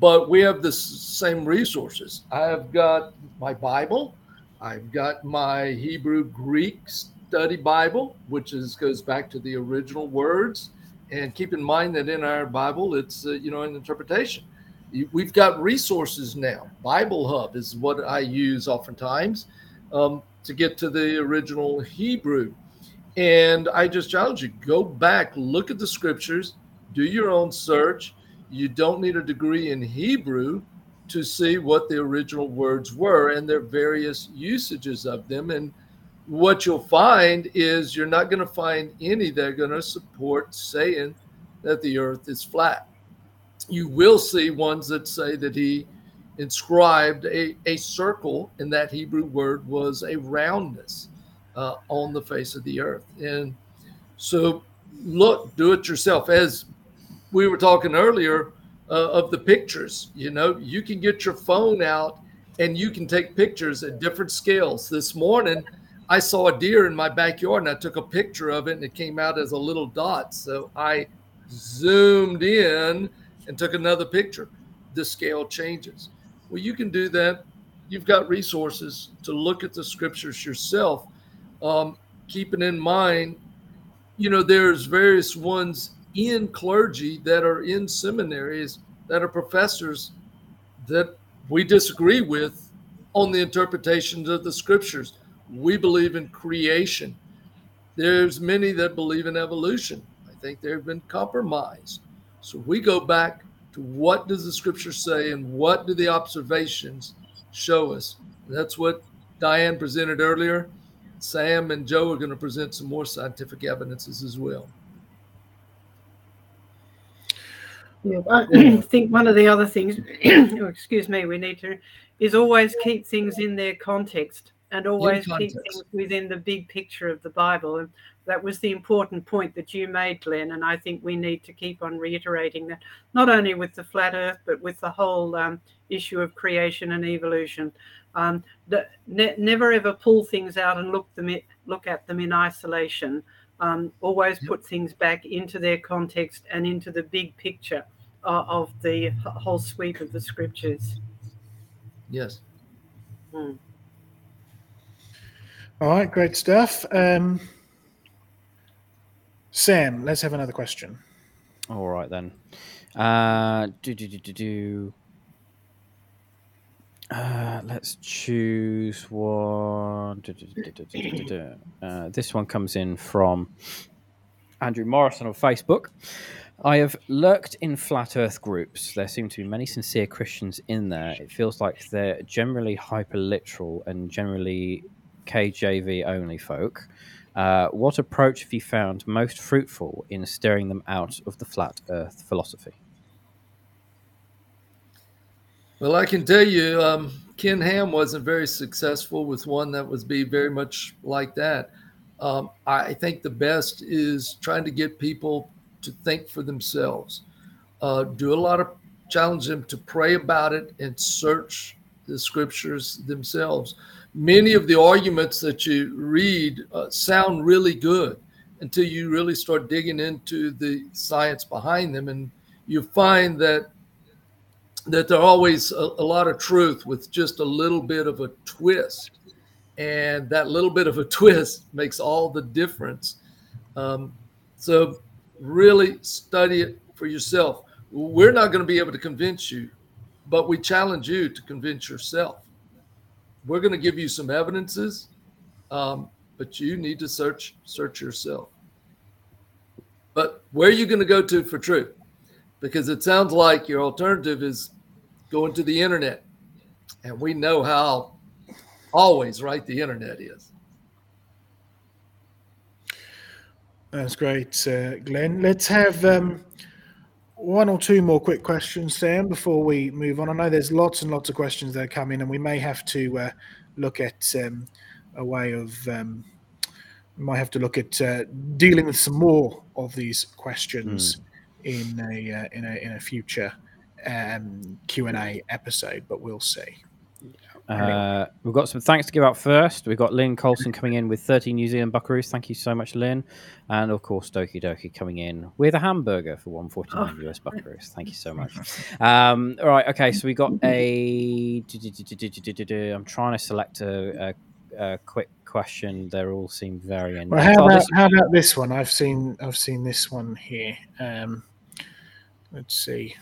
but we have the same resources. I've got my Bible. I've got my Hebrew Greek study Bible, which is goes back to the original words and keep in mind that in our Bible, it's uh, you know an interpretation. We've got resources now. Bible Hub is what I use oftentimes um, to get to the original Hebrew. And I just challenge you: go back, look at the scriptures, do your own search. You don't need a degree in Hebrew to see what the original words were and their various usages of them and what you'll find is you're not going to find any that are going to support saying that the earth is flat. You will see ones that say that he inscribed a, a circle, and that Hebrew word was a roundness uh, on the face of the earth. And so, look, do it yourself. As we were talking earlier uh, of the pictures, you know, you can get your phone out and you can take pictures at different scales. This morning, I saw a deer in my backyard and I took a picture of it and it came out as a little dot. So I zoomed in and took another picture. The scale changes. Well, you can do that. You've got resources to look at the scriptures yourself. Um, keeping in mind, you know, there's various ones in clergy that are in seminaries that are professors that we disagree with on the interpretations of the scriptures we believe in creation. There's many that believe in evolution. I think they've been compromised. So we go back to what does the scripture say and what do the observations show us. That's what Diane presented earlier. Sam and Joe are going to present some more scientific evidences as well. Yeah, I [CLEARS THROAT] think one of the other things, [CLEARS THROAT] oh, excuse me, we need to is always keep things in their context and always keep things within the big picture of the Bible. And that was the important point that you made, Glenn. And I think we need to keep on reiterating that, not only with the flat Earth, but with the whole um, issue of creation and evolution. Um, ne- never ever pull things out and look them look at them in isolation. Um, always yep. put things back into their context and into the big picture of, of the whole sweep of the scriptures. Yes. Hmm. All right, great stuff. Um, Sam, let's have another question. All right then. Uh, do do do do do. Uh, let's choose one. Uh, this one comes in from Andrew Morrison on Facebook. I have lurked in flat earth groups. There seem to be many sincere Christians in there. It feels like they're generally hyper literal and generally KJV only folk, uh, what approach have you found most fruitful in steering them out of the flat earth philosophy? Well, I can tell you, um, Ken Ham wasn't very successful with one that was be very much like that. Um, I think the best is trying to get people to think for themselves. Uh, do a lot of challenge them to pray about it and search the scriptures themselves many of the arguments that you read uh, sound really good until you really start digging into the science behind them. And you find that that there's always a, a, lot of truth with just a little bit of a twist. And that little bit of a [LAUGHS] twist makes all the difference. Um, so really study it for yourself. We're not going to be able to convince you but we challenge you to convince yourself. We're going to give you some evidences, um, but you need to search search yourself. But where are you going to go to for truth? Because it sounds like your alternative is going to the internet, and we know how always right the internet is. That's great, uh, Glenn. Let's have um, one or two more quick questions, Sam, before we move on. I know there's lots and lots of questions that are coming, and we may have to uh, look at um, a way of. Um, we might have to look at uh, dealing with some more of these questions mm. in a uh, in a in a future um, Q and A episode, but we'll see. Uh, we've got some thanks to give out first. We've got Lynn Colson coming in with 30 New Zealand Buckaroos. Thank you so much, Lynn. And of course, Doki Doki coming in with a hamburger for 149 oh. US Buckaroos. Thank you so much. Um, all right. Okay. So we got a. I'm trying to select a, a, a quick question. They all seem very. Well, how, about, how about this one? I've seen I've seen this one here. Um, let's see.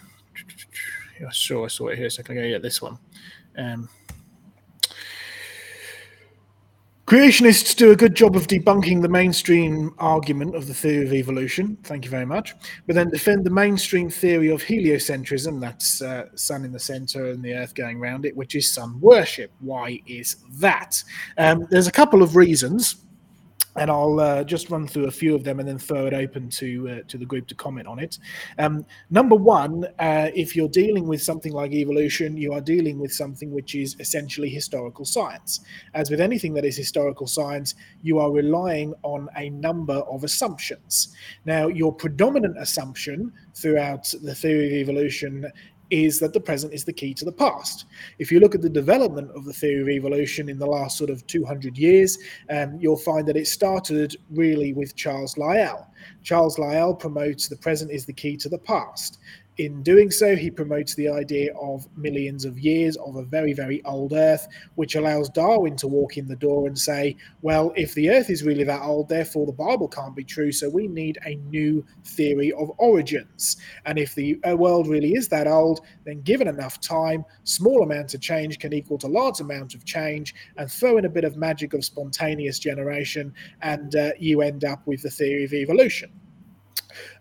I saw I saw it here a second ago. Yeah, this one. Um, Creationists do a good job of debunking the mainstream argument of the theory of evolution. Thank you very much. But then defend the mainstream theory of heliocentrism that's uh, sun in the center and the earth going around it, which is sun worship. Why is that? Um, there's a couple of reasons and I'll uh, just run through a few of them and then throw it open to uh, to the group to comment on it. Um, number one, uh, if you're dealing with something like evolution, you are dealing with something which is essentially historical science. As with anything that is historical science, you are relying on a number of assumptions. Now, your predominant assumption throughout the theory of evolution is that the present is the key to the past. If you look at the development of the theory of evolution in the last sort of 200 years, um, you'll find that it started really with Charles Lyell. Charles Lyell promotes the present is the key to the past in doing so, he promotes the idea of millions of years of a very, very old Earth, which allows Darwin to walk in the door and say, well, if the Earth is really that old, therefore the Bible can't be true. So we need a new theory of origins. And if the uh, world really is that old, then given enough time, small amounts of change can equal to large amounts of change, and throw in a bit of magic of spontaneous generation, and uh, you end up with the theory of evolution.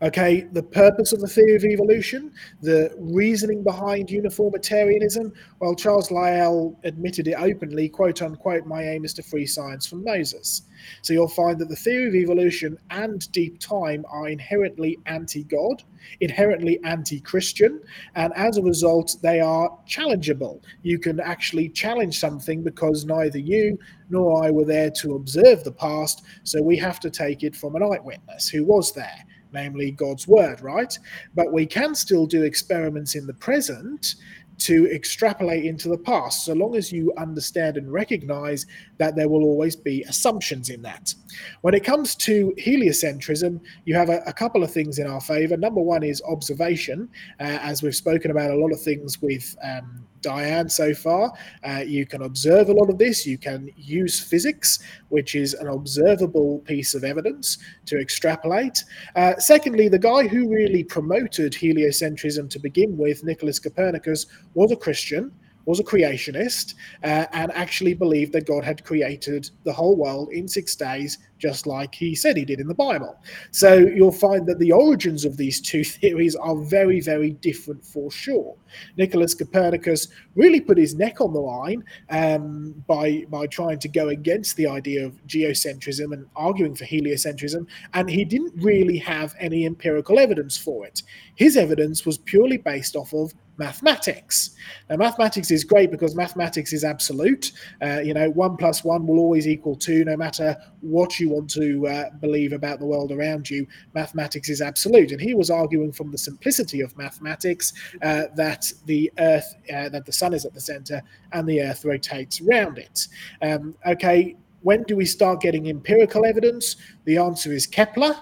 Okay, the purpose of the theory of evolution, the reasoning behind uniformitarianism. Well, Charles Lyell admitted it openly, quote unquote, my aim is to free science from Moses. So you'll find that the theory of evolution and deep time are inherently anti God, inherently anti Christian, and as a result, they are challengeable. You can actually challenge something because neither you nor I were there to observe the past, so we have to take it from an eyewitness who was there namely God's word, right? But we can still do experiments in the present to extrapolate into the past, so long as you understand and recognize that there will always be assumptions in that. When it comes to heliocentrism, you have a, a couple of things in our favor. Number one is observation, uh, as we've spoken about a lot of things with um, Diane so far. Uh, you can observe a lot of this. You can use physics, which is an observable piece of evidence to extrapolate. Uh, secondly, the guy who really promoted heliocentrism to begin with, Nicholas Copernicus, was a Christian was a creationist uh, and actually believed that God had created the whole world in six days, just like he said he did in the Bible. So you'll find that the origins of these [LAUGHS] two theories are very, very different for sure. Nicholas Copernicus really put his neck on the line um, by by trying to go against the idea of geocentrism and arguing for heliocentrism, and he didn't really have any empirical evidence for it. His evidence was purely based off of mathematics. Now, mathematics is great because mathematics is absolute. Uh, you know, one plus one will always equal two, no matter what you want to uh, believe about the world around you. Mathematics is absolute, and he was arguing from the simplicity of mathematics uh, that the Earth, uh, that the Sun is at the center, and the Earth rotates around it. Um, okay. When do we start getting empirical evidence? The answer is Kepler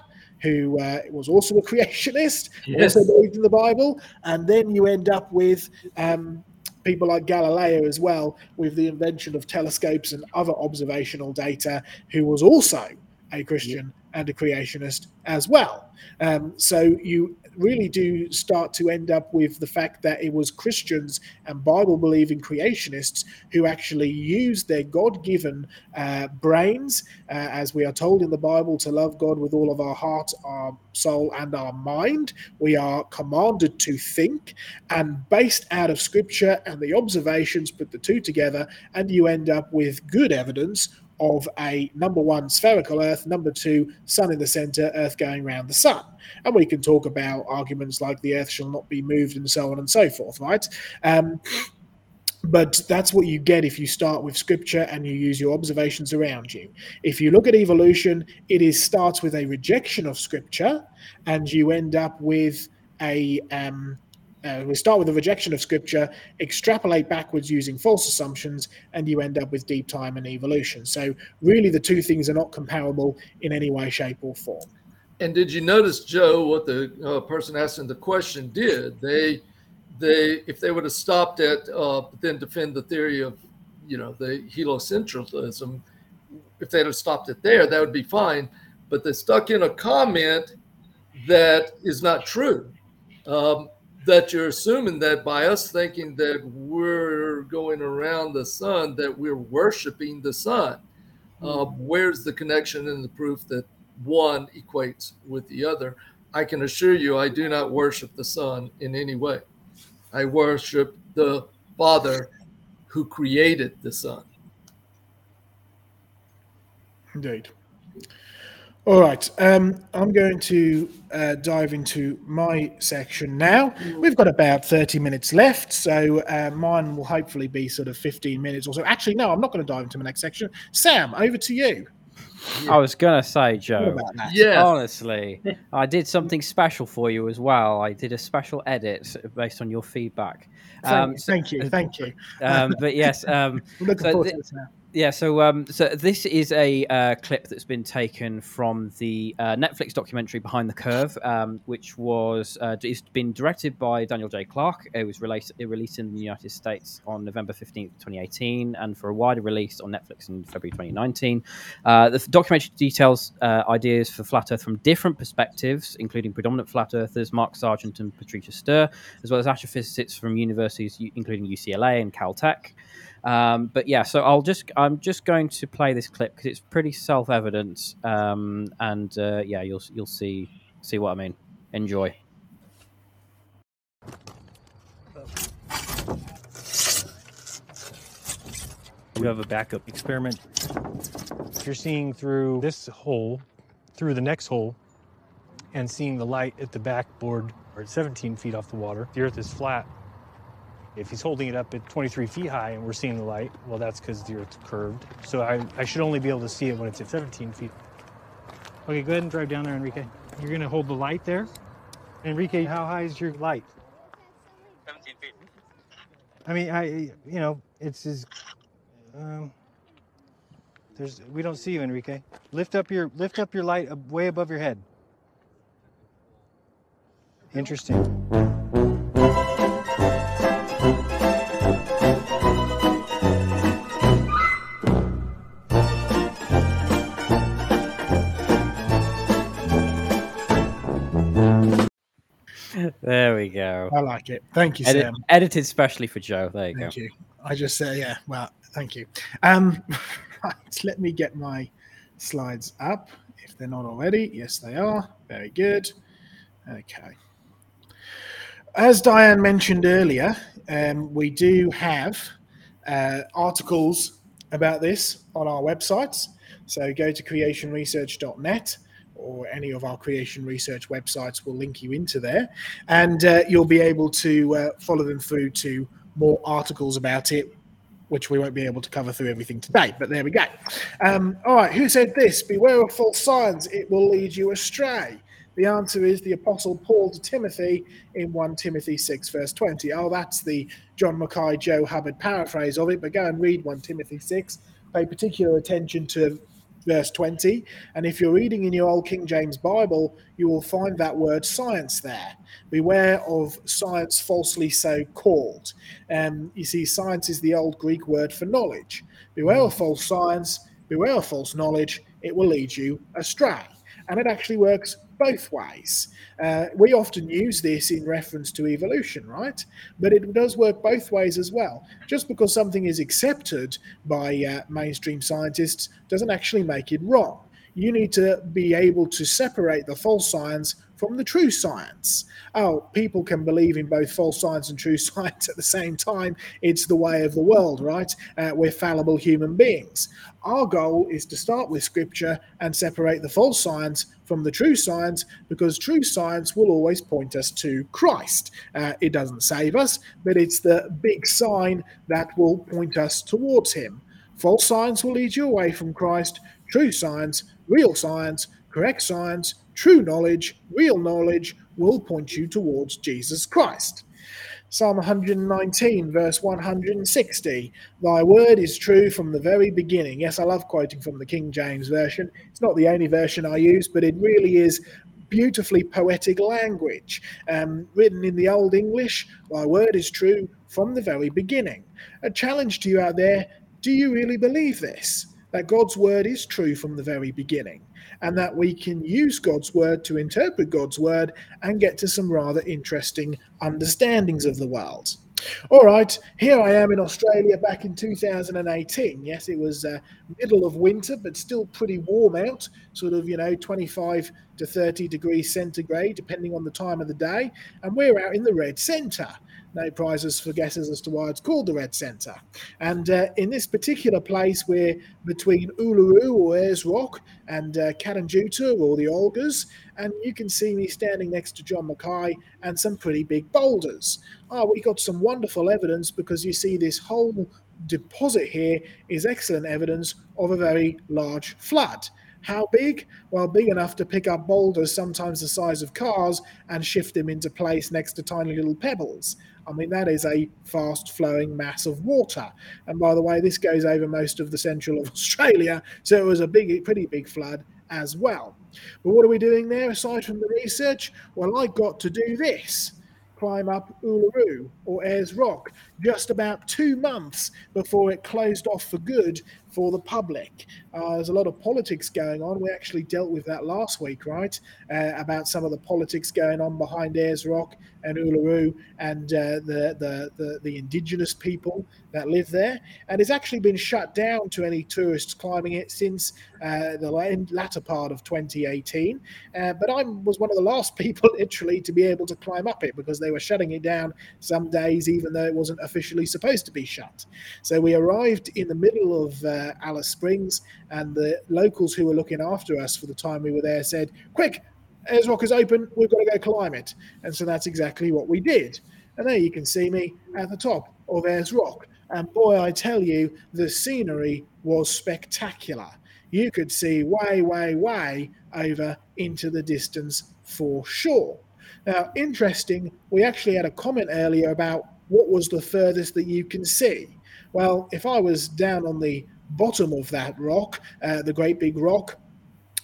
who uh, was also a creationist, yes. also believed in the Bible, and then you end up with um, people like Galileo as well, with the invention of telescopes and other observational data, who was also a Christian and a creationist as well. Um, so you really do start to end up with the fact that it was Christians and Bible believing creationists who actually used their God given uh, brains, uh, as we are told in the Bible, to love God with all of our heart, our soul, and our mind. We are commanded to think, and based out of scripture and the observations, put the two together, and you end up with good evidence of a number one spherical Earth, number two sun in the center, Earth going around the sun. And we can talk about arguments like the Earth shall not be moved and so on and so forth, right? Um, but that's what you get if you start with scripture and you use your observations around you. If you look at evolution, it is starts with a rejection of scripture, and you end up with a um, uh, we start with a rejection of scripture, extrapolate backwards using false assumptions, and you end up with deep time and evolution. So, really, the two things are not comparable in any way, shape, or form. And did you notice, Joe, what the uh, person asking the question did? They, they, if they would have stopped at, uh, then defend the theory of, you know, the heliocentrism, if they'd have stopped it there, that would be fine. But they stuck in a comment that is not true. Um, that you're assuming that by us thinking that we're going around the sun, that we're worshiping the sun. Uh, where's the connection and the proof that one equates with the other? I can assure you, I do not worship the sun in any way. I worship the Father who created the sun. Indeed. All right, um, I'm going to uh, dive into my section now. We've got about 30 minutes left, so uh, mine will hopefully be sort of 15 minutes or so. Actually, no, I'm not going to dive into my next section. Sam, over to you. I was gonna say, Joe. Yeah. Honestly, I did something special for you as well. I did a special edit based on your feedback. Thank, um, so, thank you, thank you. Um, but yes, [LAUGHS] um, looking so forward th- to this now yeah, so um, so this is a uh, clip that's been taken from the uh, Netflix documentary Behind the Curve, um, which was uh, it's been directed by Daniel J. Clark. It was released it released in the United States on November fifteenth, twenty eighteen, and for a wider release on Netflix in February twenty nineteen. Uh, the documentary details uh, ideas for flat Earth from different perspectives, including predominant flat earthers Mark Sargent and Patricia Steere, as well as astrophysicists from universities including UCLA and Caltech. Um, but yeah, so I'll just I'm just going to play this clip because it's pretty self-evident, um, and uh, yeah, you'll you'll see see what I mean. Enjoy. We have a backup experiment. If you're seeing through this hole, through the next hole, and seeing the light at the backboard or at 17 feet off the water, the Earth is flat if he's holding it up at 23 feet high and we're seeing the light, well, that's because the Earth's curved. So I, I should only be able to see it when it's at 17 feet. Okay, go ahead and drive down there, Enrique. You're going to hold the light there. Enrique, how high is your light? 17 feet. I mean, I, you know, it's as, um, there's, we don't see you, Enrique. Lift up your, lift up your light way above your head. Interesting. There we go. I like it. Thank you, Edit- Sam. Edited specially for Joe. There you go. thank go. you. I just say, yeah. Well, thank you. Um, [LAUGHS] right, let me get my slides up if they're not already. Yes, they are. Very good. Okay. As Diane mentioned earlier, um, we do have uh, articles about this on our websites. So go to creationresearch.net or any of our creation research websites will link you into there, and uh, you'll be able to uh, follow them through to more articles about it, which we won't be able to cover through everything today. But there we go. Um, all right, who said this? Beware of false signs; it will lead you astray. The answer is the Apostle Paul to Timothy in 1 Timothy 6, verse 20. Oh, that's the John Mackay, Joe Hubbard paraphrase of it, but go and read 1 Timothy 6. Pay particular attention to verse 20. And if you're reading in your old King James Bible, you will find that word science there. Beware of science falsely so called. Um, you see, science is the old Greek word for knowledge. Beware of false science, beware of false knowledge, it will lead you astray. And it actually works both ways. Uh, we often use this in reference to evolution, right? But it does work both ways as well. Just because something is accepted by uh, mainstream scientists doesn't actually make it wrong. You need to be able to separate the false science from the true science. Oh, people can believe in both false science and true [LAUGHS] science at the same time. It's the way of the world, right? Uh, we're fallible human beings. Our goal is to start with scripture and separate the false science from the true science because true science will always point us to Christ. Uh, it doesn't save us, but it's the big sign that will point us towards Him. False science will lead you away from Christ. True science, real science, correct science, true knowledge, real knowledge will point you towards Jesus Christ. Psalm 119, verse 160. Thy word is true from the very beginning. Yes, I love quoting from the King James Version. It's not the only version I use, but it really is beautifully poetic language. Um, written in the Old English, thy word is true from the very beginning. A challenge to you out there do you really believe this? That God's word is true from the very beginning? And that we can use God's word to interpret God's word and get to some rather interesting understandings of the world. All right, here I am in Australia back in 2018. Yes, it was uh, middle of winter, but still pretty warm out, sort of, you know, 25 to 30 degrees centigrade, depending on the time of the day. And we're out in the red centre no prizes for guesses as to why it's called the Red Centre. And uh, in this particular place, we're between Uluru or Ayers Rock and uh, Kata Tjuta or the Olgas, and you can see me standing next to John Mackay and some pretty big boulders. Oh, we got some wonderful evidence because you see this whole deposit here is excellent evidence of a very large flood. How big? Well, big enough to pick up boulders, sometimes the size of cars, and shift them into place next to tiny little pebbles. I mean, that is a fast flowing mass of water. And by the way, this goes over most of the central of [LAUGHS] Australia. So it was a big, pretty big flood as well. But what are we doing there aside from the research? Well, I got to do this climb up Uluru or Ayers Rock just about two months before it closed off for good for the public. Uh, there's a lot of politics going on. We actually dealt with that last week, right? Uh, about some of the politics going on behind Ayers Rock and Uluru and uh, the, the, the, the indigenous people that live there. And it's actually been shut down to any tourists climbing it since uh, the latter part of 2018. Uh, but I was one of the last [LAUGHS] people, literally, to be able to climb up it because they were shutting it down some days, even though it wasn't officially supposed to be shut. So we arrived in the middle of uh, Alice Springs, and the locals who were looking after us for the time we were there said, "Quick, Ayers Rock is open. We've got to go climb it." And so that's exactly what we did. And there you can see me at the top of Ayers Rock. And boy, I tell you, the scenery was spectacular. You could see way, way, way over into the distance for sure. Now, interesting, we actually had a comment earlier about what was the furthest that you can see. Well, if I was down on the bottom of that rock, uh, the great big rock,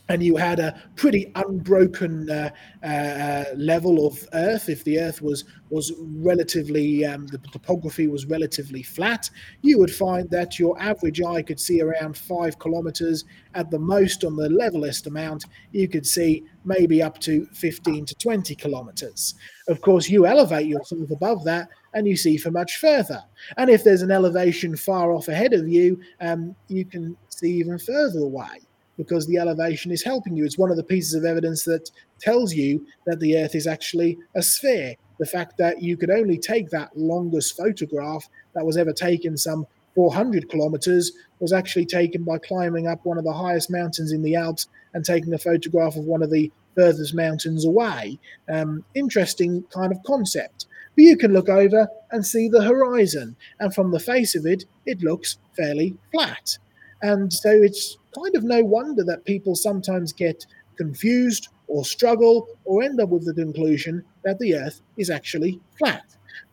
and you had a pretty unbroken uh, uh, level of Earth. If the Earth was was relatively, um, the topography was relatively flat, you would find that your average eye could see around five kilometers. At the most, on the levelest amount, you could see maybe up to 15 to 20 kilometers. Of course, you elevate yourself above that, and you see for much further. And if there's an elevation far off ahead of you, um, you can see even further away because the elevation is helping you. It's one of the pieces of evidence that tells you that the Earth is actually a sphere. The fact that you could only take that longest photograph that was ever taken, some 400 kilometers, was actually taken by climbing up one of the highest mountains in the Alps and taking a photograph of one of the furthest mountains away. Um, interesting kind of concept. But you can look over and see the horizon, and from the face of it, it looks fairly flat. And so it's kind of no wonder that people sometimes get confused or struggle or end up with the conclusion that the earth is actually flat.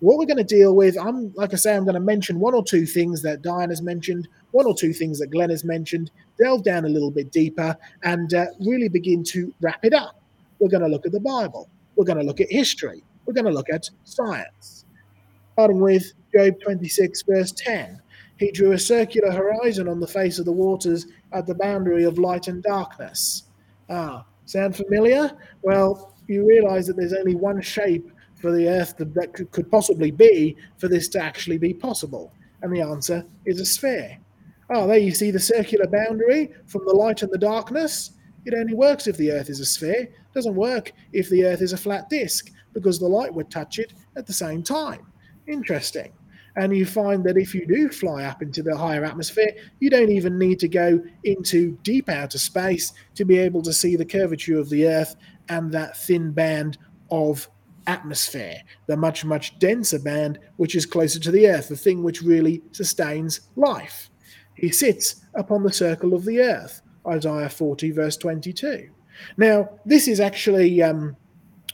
What we're going to deal with, I'm like I say, I'm going to mention one or two things that Diane has mentioned, one or two things that Glenn has mentioned, delve down a little bit deeper, and uh, really begin to wrap it up. We're going to look at the Bible. We're going to look at history. We're going to look at science. Starting with Job 26, verse 10. He drew a circular horizon on the face of the waters at the boundary of light and darkness. Ah, Sound familiar? Well, you realize that there's only one shape for the Earth that, could possibly be for this to actually be possible. And the answer is a sphere. Ah, there you see the circular boundary from the light and the darkness. It only works if the Earth is a sphere. It doesn't work if the Earth is a flat disk because the light would touch it at the same time. Interesting. And you find that if you do fly up into the higher atmosphere, you don't even need to go into deep outer space to be able to see the curvature of the Earth and that thin band of atmosphere, the much, much denser band which is closer to the Earth, the thing which really sustains life. He sits upon the circle of the Earth, Isaiah 40, verse 22. Now, this is actually um,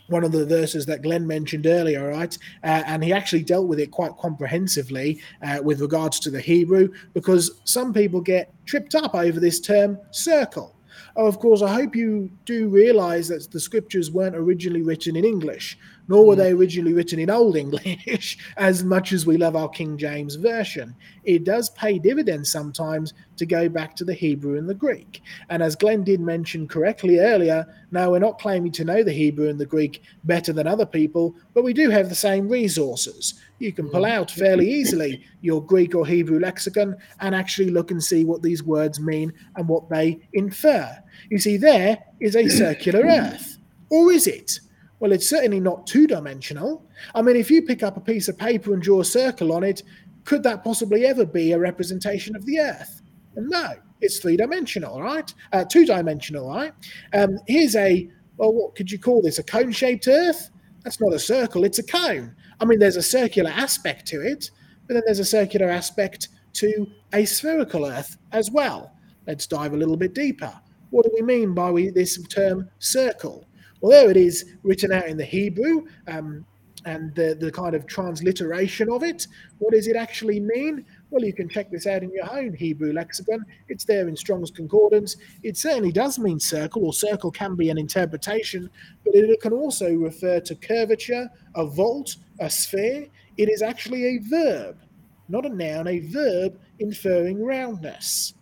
one of the verses that Glenn mentioned earlier, right? Uh, and he actually dealt with it quite comprehensively uh, with regards to the Hebrew, because some people get tripped up over this term circle. Oh, of course, I hope you do realize that the scriptures weren't originally written in English nor were mm. they originally written in Old English, [LAUGHS] as much as we love our King James Version. It does pay dividends sometimes to go back to the Hebrew and the Greek. And as Glenn did mention correctly earlier, now we're not claiming to know the Hebrew and the Greek better than other people, but we do have the same resources. You can pull mm. out fairly easily your Greek or Hebrew lexicon and actually look and see what these words mean and what they infer. You see, there is a circular earth. Or is it? Well, it's certainly not two dimensional. I mean, if you pick up a piece of paper and draw a circle on it, could that possibly ever be a representation of the Earth? no, it's three dimensional, right? Uh, two dimensional, right? Um, here's a, well, what could you call this? A cone shaped Earth? That's not a circle, it's a cone. I mean, there's a circular aspect to it, but then there's a circular aspect to a spherical Earth as well. Let's dive a little bit deeper. What do we mean by we, this term circle? Well, there it is written out in the Hebrew um, and the, the kind of transliteration of it. What does it actually mean? Well, you can check this out in your own Hebrew lexicon. It's there in Strong's Concordance. It certainly does mean circle, or circle can be an interpretation, but it can also refer to curvature, a vault, a sphere. It is actually a verb, not a noun, a verb inferring roundness.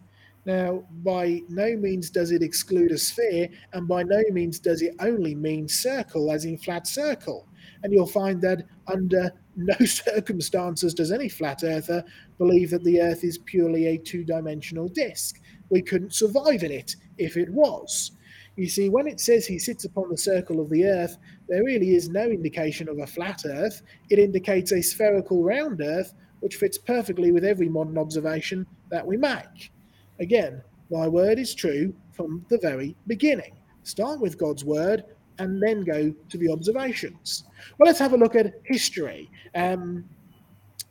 Now, by no means does it exclude a sphere, and by no means does it only mean circle, as in flat circle. And you'll find that under [LAUGHS] no circumstances does any flat earther believe that the Earth is purely a two dimensional disk. We couldn't survive in it if it was. You see, when it says he sits upon the circle of the Earth, there really is no indication of a flat Earth. It indicates a spherical round Earth, which fits perfectly with every modern observation that we make. Again, thy word is true from the very beginning. Start with God's word and then go to the observations. Well, let's have a look at history. Um,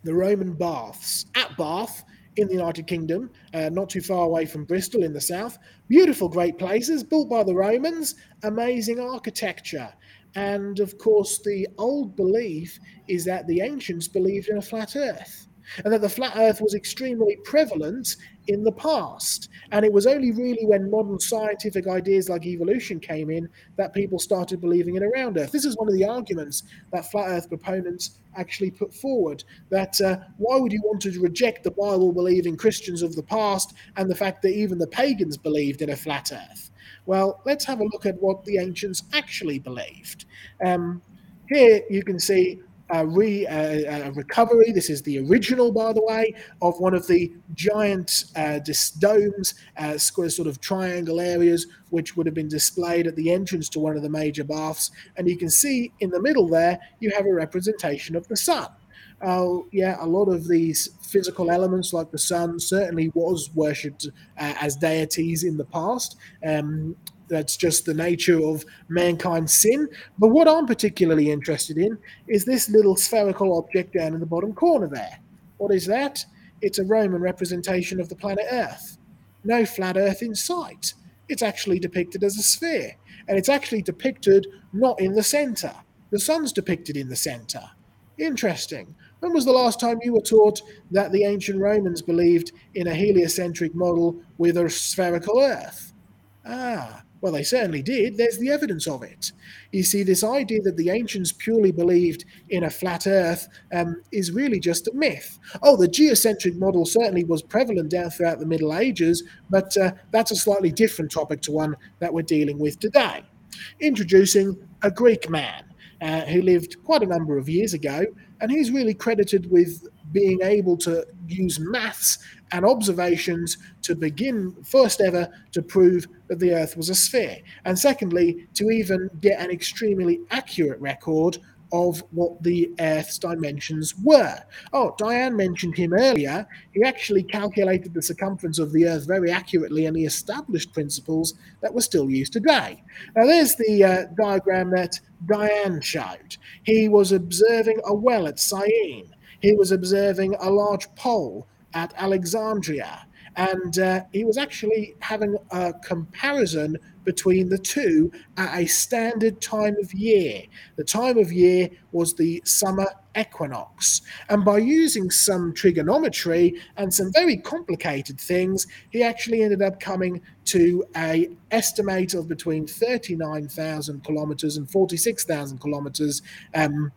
the Roman baths. At Bath, in the United Kingdom, uh, not too far away from Bristol in the south. Beautiful, great places built by the Romans, amazing architecture. And of course, the old belief is that the ancients believed in a flat earth and that the flat earth was extremely prevalent in the past. And it was only really when modern scientific ideas like evolution came in that people started believing in a round earth. This is one of the arguments that flat earth proponents actually put forward that uh, why would you want to reject the Bible believing Christians of the past and the fact that even the pagans believed in a flat earth? Well, let's have a look at what the ancients actually believed. Um, here you can see a, re, a, a, recovery. This is the original, by the way, of one of the giant uh, domes, uh, sort of triangle areas, which would have been displayed at the entrance to one of the major baths. And you can see in the middle there, you have a representation of the sun. Uh, yeah, a lot of these physical elements, like the sun, certainly was worshipped uh, as deities in the past. Um, that's just the nature of mankind's sin. But what I'm particularly interested in is this little spherical object down in the bottom corner there. What is that? It's a Roman representation of the planet Earth. No flat Earth in sight. It's actually depicted as a sphere. And it's actually depicted not in the center. The sun's depicted in the center. Interesting. When was the last time you were taught that the ancient Romans believed in a heliocentric model with a spherical Earth? Ah, well, they certainly did. There's the evidence of it. You see, this idea that the ancients purely believed in a flat Earth um, is really just a myth. Oh, the geocentric model certainly was prevalent down throughout the Middle Ages, but uh, that's a slightly different topic to one that we're dealing with today. introducing a Greek man uh, who lived quite a number of years ago, and he's really credited with being able to use maths and observations to begin first ever to prove that the Earth was a sphere, and secondly, to even get an extremely accurate record of what the Earth's dimensions were. Oh, Diane mentioned him earlier. He actually calculated the circumference of the Earth very accurately and he established principles that were still used today. Now, there's the uh, diagram that Diane showed. He was observing a well at Syene, he was observing a large pole at Alexandria. And uh, he was actually having a comparison between the two at a standard time of year. The time of year was the summer equinox. And by using some trigonometry and some very complicated things, he actually ended up coming to a estimate of between 39,000 kilometers and 46,000 kilometers um,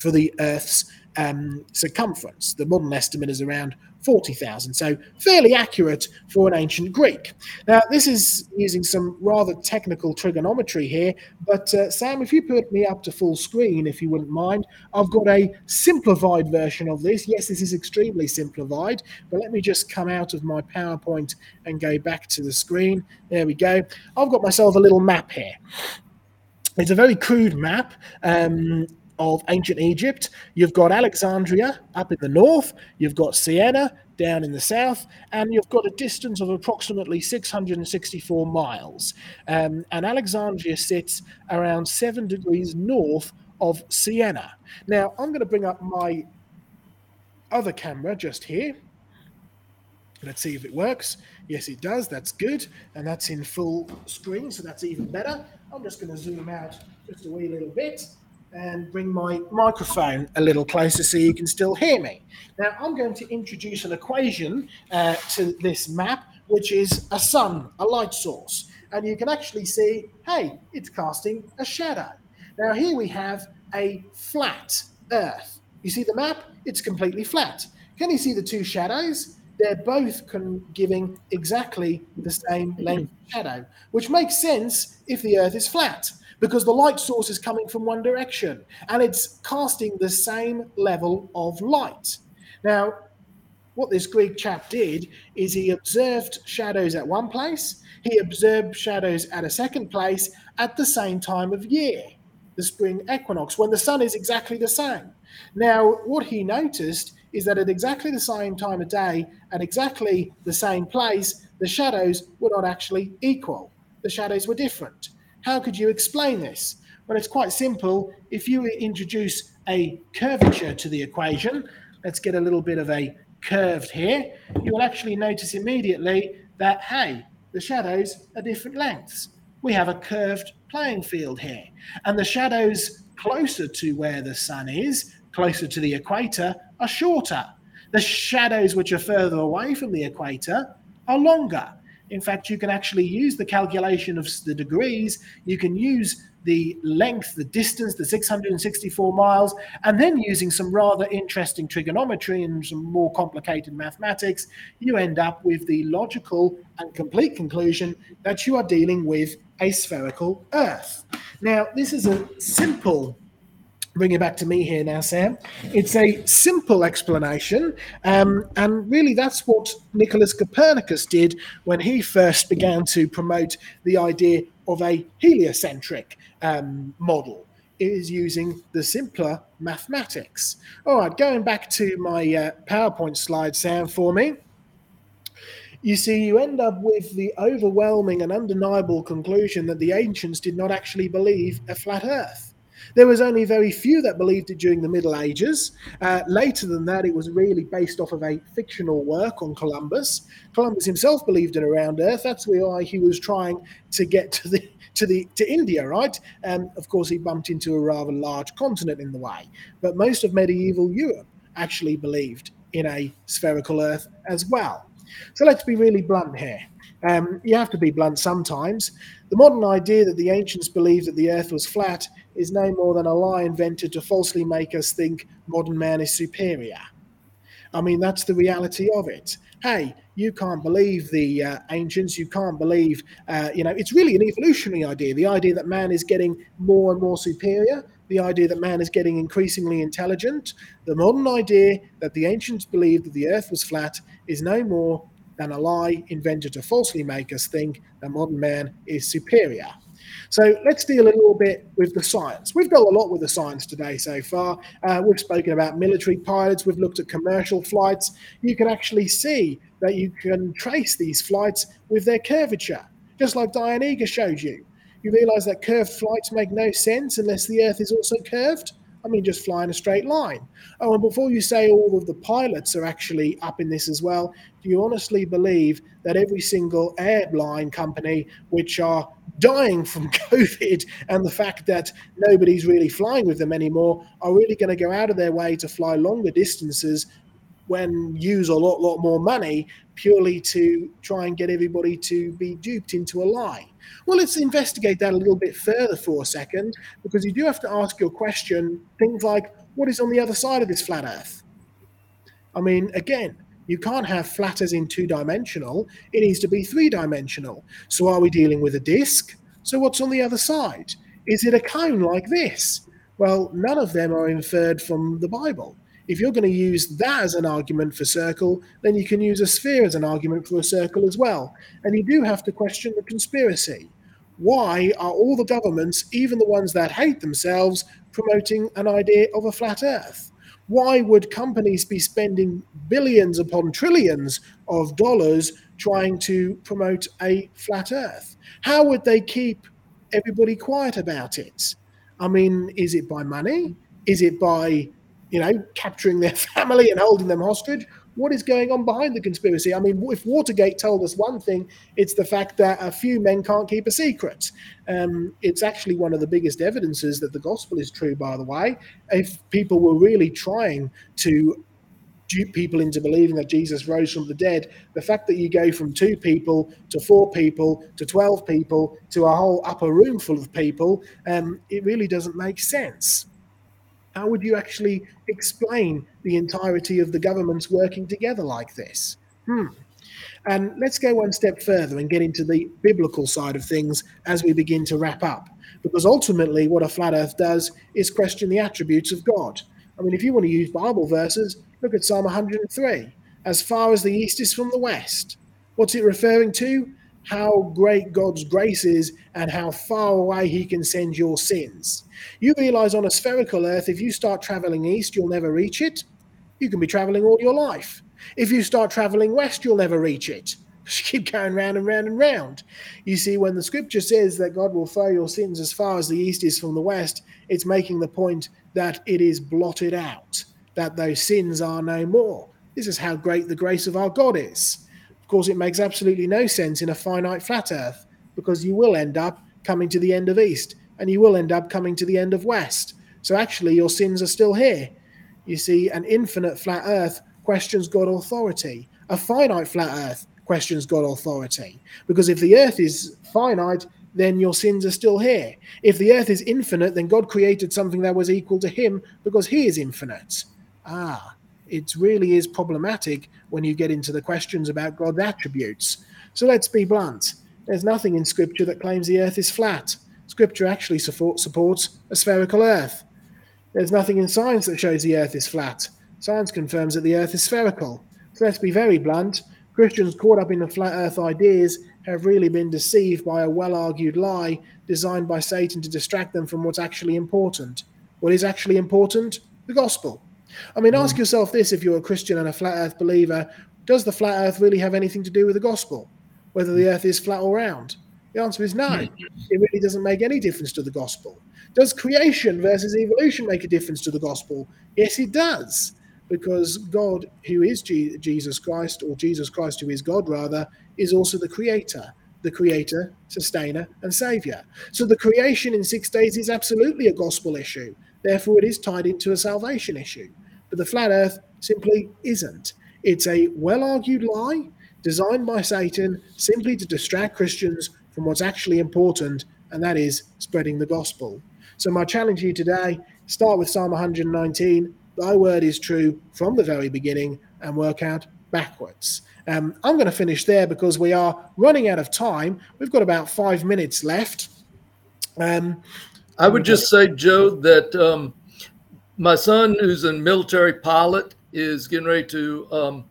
for the Earth's um, circumference. The modern estimate is around 40,000, so fairly accurate for an ancient Greek. Now, this is using some rather technical trigonometry here, but uh, Sam, if you put me up to full screen, if you wouldn't mind, I've got a simplified version of this. Yes, this is extremely simplified, but let me just come out of my PowerPoint and go back to the screen. There we go. I've got myself a little map here. It's a very crude map. Um, of ancient Egypt. You've got Alexandria up in the north, you've got Syene down in the south, and you've got a distance of approximately 664 miles. Um, and Alexandria sits around seven degrees north of Syene. Now, I'm going to bring up my other camera just here. Let's see if it works. Yes, it does. That's good. And that's in full screen, so that's even better. I'm just going to zoom out just a wee little bit and bring my microphone a little closer so you can still hear me. Now, I'm going to introduce an equation uh, to this map, which is a sun, a light source. And you can actually see, hey, it's casting a shadow. Now, here we have a flat Earth. You see the map? It's completely flat. Can you see the two shadows? They're both con- giving exactly the same length shadow, which makes sense if the Earth is flat because the light source is coming from one direction and it's casting the same level of light. Now, what this Greek chap did is he observed shadows at one place, he observed shadows at a second place at the same time of year, the spring equinox, when the sun is exactly the same. Now, what he noticed is that at exactly the same time of day, at exactly the same place, the shadows were not actually equal. The shadows were different. How could you explain this? Well, it's quite simple. If you introduce a curvature to the equation, let's get a little bit of a curved here, you will actually notice immediately that, hey, the shadows are different lengths. We have a curved playing field here. And the shadows closer to where the sun is, closer to the equator, are shorter. The shadows which are further away from the equator are longer. In fact, you can actually use the calculation of the degrees. You can use the length, the distance, the 664 miles, and then using some rather interesting trigonometry and some more complicated mathematics, you end up with the logical and complete conclusion that you are dealing with a spherical Earth. Now, this is a simple bring it back to me here now, Sam. It's a simple explanation, um, and really that's what Nicholas Copernicus did when he first began to promote the idea of a heliocentric um, model. It is using the simpler mathematics. All right, going back to my uh, PowerPoint slide, Sam, for me. You see, you end up with the overwhelming and undeniable conclusion that the ancients did not actually believe a flat Earth there was only very few that believed it during the Middle Ages. Uh, later than that, it was really based off of a fictional work on Columbus. Columbus himself believed in a round Earth. That's why he was trying to get to the to the to India, right? And of course, he bumped into a rather large continent in the way. But most of medieval Europe actually believed in a spherical Earth as well. So let's be really blunt here. Um, you have to be blunt sometimes. The modern idea that the ancients believed that the earth was flat is no more than a lie invented to falsely make us think modern man is superior. I mean, that's the reality of it. Hey, you can't believe the uh, ancients. You can't believe, uh, you know, it's really an evolutionary idea. The idea that man is getting more and more superior, the idea that man is getting increasingly intelligent. The modern idea that the ancients believed that the earth was flat is no more than a lie invented to falsely make us think that modern man is superior. So let's deal a little bit with the science. We've got a lot with the science today so far. Uh, we've spoken about military pilots, we've looked at commercial flights. You can actually see that you can trace these flights with their curvature, just like Diane Eager showed you. You realize that curved flights make no sense unless the Earth is also curved. I mean, just fly in a straight line. Oh, and before you say all of the pilots are actually up in this as well, do you honestly believe that every single airline company, which are dying from [LAUGHS] COVID and the fact that nobody's really flying with them anymore, are really going to go out of their way to fly longer distances when use a lot, lot more money purely to try and get everybody to be duped into a lie? Well, let's investigate that a little bit further for a second, because you do have to ask your question things like, what is on the other side of this flat Earth? I mean, again, you can't have flat as in two dimensional, it needs to be three dimensional. So, are we dealing with a disk? So, what's on the other side? Is it a cone like this? Well, none of them are inferred from the Bible. If you're going to use that as an argument for circle, then you can use a sphere as an argument for a circle as well. And you do have to question the conspiracy. Why are all the governments, even the ones that hate themselves, promoting an idea of a flat earth? Why would companies be spending billions upon trillions of dollars trying to promote a flat earth? How would they keep everybody quiet about it? I mean, is it by money? Is it by you know, capturing their [LAUGHS] family and holding them hostage. What is going on behind the conspiracy? I mean, if Watergate told us one thing, it's the fact that a few men can't keep a secret. Um, it's actually one of the biggest evidences that the gospel is true, by the way. If people were really trying to dupe people into believing that Jesus rose from the dead, the fact that you go from two people to four people to 12 people to a whole upper room full of people, um, it really doesn't make sense. How would you actually explain the entirety of the governments working together like this? Hmm. And let's go one step further and get into the biblical side of things as we begin to wrap up. Because ultimately, what a flat earth does is question the attributes of God. I mean, if you want to use Bible verses, look at Psalm 103 as far as the east is from the west. What's it referring to? How great God's grace is and how far away He can send your sins. You realize on a spherical earth, if you start traveling east, you'll never reach it. You can be traveling all your life. If you start traveling west, you'll never reach it. [LAUGHS] Just keep going round and round and round. You see, when the scripture says that God will throw your sins as far as the east is from the west, it's making the point that it is blotted out, that those sins are no more. This is how great the grace of our God is course, it makes absolutely no sense in a finite flat Earth because you will end up coming to the end of East and you will end up coming to the end of West. So actually, your sins are still here. You see, an infinite flat Earth questions God authority. A finite flat Earth questions God authority. Because if the Earth is finite, then your sins are still here. If the Earth is infinite, then God created something that was equal to Him because He is infinite. Ah, it really is problematic when you get into the questions about God's attributes. So let's be blunt. There's nothing in Scripture that claims the earth is flat. Scripture actually support, supports a spherical earth. There's nothing in science that shows the earth is flat. Science confirms that the earth is spherical. So let's be very blunt. Christians caught up in the flat earth ideas have really been deceived by a well argued lie designed by Satan to distract them from what's actually important. What is actually important? The gospel. I mean, ask mm. yourself this if you're a Christian and a flat earth believer does the flat earth really have anything to do with the gospel? Whether the earth is flat or round? The answer is no. Mm. It really doesn't make any difference to the gospel. Does creation versus evolution make a difference to the gospel? Yes, it does. Because God, who is Jesus Christ, or Jesus Christ, who is God rather, is also the creator, the creator, sustainer, and savior. So the creation in six days is absolutely a gospel issue. Therefore, it is tied into a salvation issue. But the flat earth simply isn't. It's a well argued lie designed by Satan simply to distract Christians from what's actually important, and that is spreading the gospel. So, my challenge to you today start with Psalm 119 Thy word is true from the very beginning, and work out backwards. Um, I'm going to finish there because we are running out of time. We've got about five minutes left. Um, I would just say, Joe, that um, my son, who's a military pilot, is getting ready to um,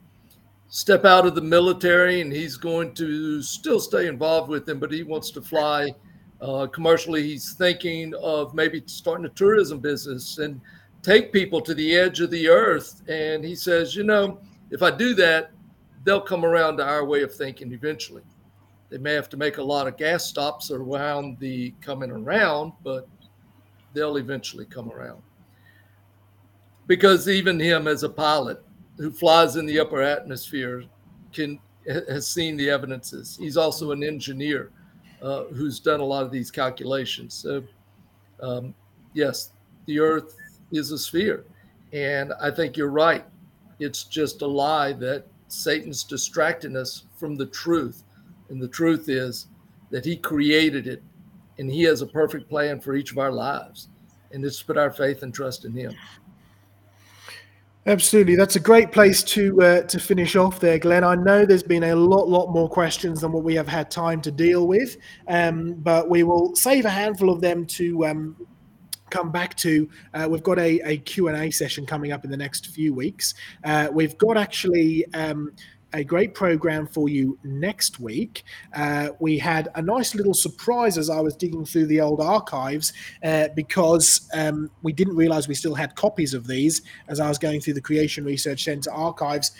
step out of the military, and he's going to still stay involved with them, but he wants to fly uh, commercially. He's thinking of maybe starting a tourism business and take people to the edge of the earth. And he says, you know, if I do that, they'll come around to our way of thinking eventually. They may have to make a lot of gas stops around the coming around, but they'll eventually come around. Because even him as a pilot who flies in the upper atmosphere can has seen the evidences. He's also an engineer uh, who's done a lot of these calculations. So, um, yes, the Earth is a sphere, and I think you're right. It's just a lie that Satan's distracting us from the truth. And the truth is that he created it and he has a perfect plan for each of our lives. And it's put our faith and trust in him. Absolutely, that's a great place to uh, to finish off there, Glenn. I know there's been a lot, lot more questions than what we have had time to deal with, um, but we will save a handful of them to um, come back to. Uh, we've got a, a Q&A session coming up in the next few weeks. Uh, we've got actually um, a great program for you next week. Uh, we had a nice little surprise as I was digging through the old archives uh, because um, we didn't realize we still had copies of these as I was going through the Creation Research Center archives.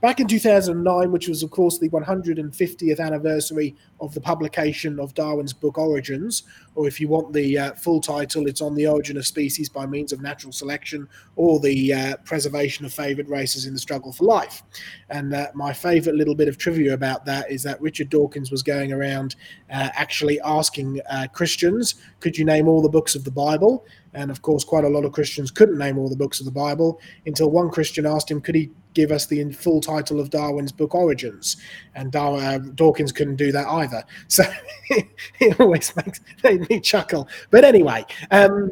Back in 2009, which was, of course, the 150th anniversary of the publication of Darwin's book Origins, or if you want the uh, full title, it's on the origin of species by means of natural selection or the uh, preservation of favored races in the struggle for life. And uh, my favorite little bit of trivia about that is that Richard Dawkins was going around uh, actually asking uh, Christians, could you name all the books of the Bible? And of course, quite a lot of Christians couldn't name all the books of the Bible until one Christian asked him, could he give us the full title of Darwin's book Origins? And Dar- uh, Dawkins couldn't do that either. [LAUGHS] So [LAUGHS] it always makes me chuckle. But anyway, um,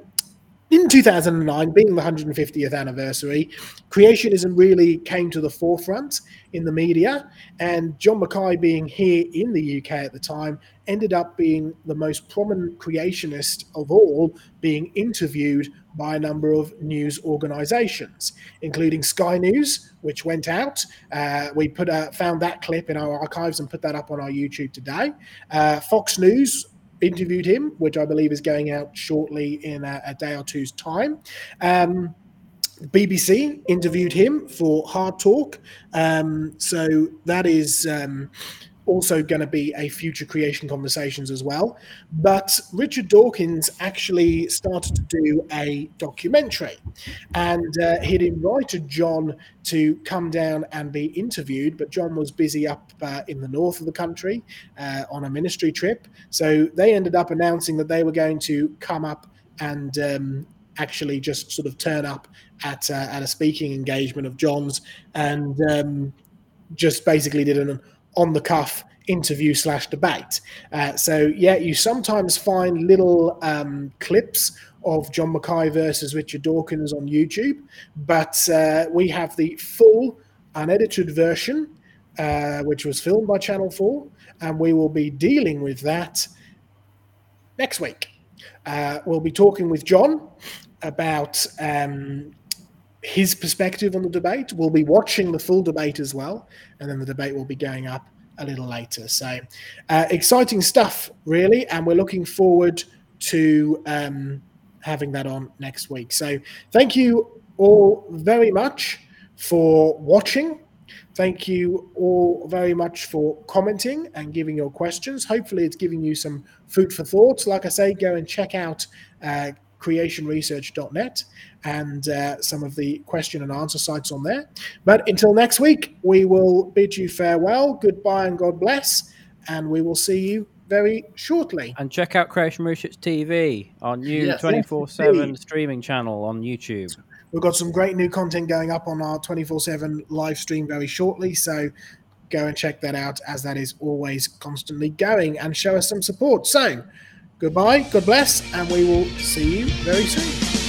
in 2009, being the 150th anniversary, creationism really came to the forefront in the media. And John Mackay, being here in the UK at the time, ended up being the most prominent creationist of all, being interviewed by a number of news organizations, including Sky News, which went out. Uh, we put a, found that clip in our archives and put that up on our YouTube today. Uh, Fox News interviewed him, which I believe is going out shortly in a, a day or two's time. Um, BBC interviewed him for Hard Talk. Um, so that is um, also going to be a future creation conversations as well. But Richard Dawkins actually started to do a documentary, and uh, he'd invited John to come down and be interviewed, but John was busy up uh, in the north of the country uh, on a ministry trip. So they ended up announcing that they were going to come up and um, actually just sort of turn up at uh, at a speaking engagement of John's and um, just basically did an on the cuff interview slash debate. Uh, so yeah, you sometimes find little um, clips of John Mackay versus Richard Dawkins on YouTube, but uh, we have the full unedited version, uh, which was filmed by Channel Four, and we will be dealing with that next week. Uh, we'll be talking with John about um, his perspective on the debate. We'll be watching the full debate as well, and then the debate will be going up a little later. So, uh, exciting stuff, really, and we're looking forward to um, having that on next week. So, thank you all very much for watching. Thank you all very much for commenting and giving your questions. Hopefully, it's giving you some food for thought. Like I say, go and check out uh, creationresearch.net and uh, some of the question and answer sites on there. But until next week, we will bid you farewell, goodbye, and God bless. And we will see you very shortly. And check out Creation Research TV, our new 24 7 streaming channel on YouTube. We've got some great new content going up on our 24 7 live stream very shortly. So go and check that out as that is always constantly going and show us some support. So, goodbye, God bless, and we will see you very soon.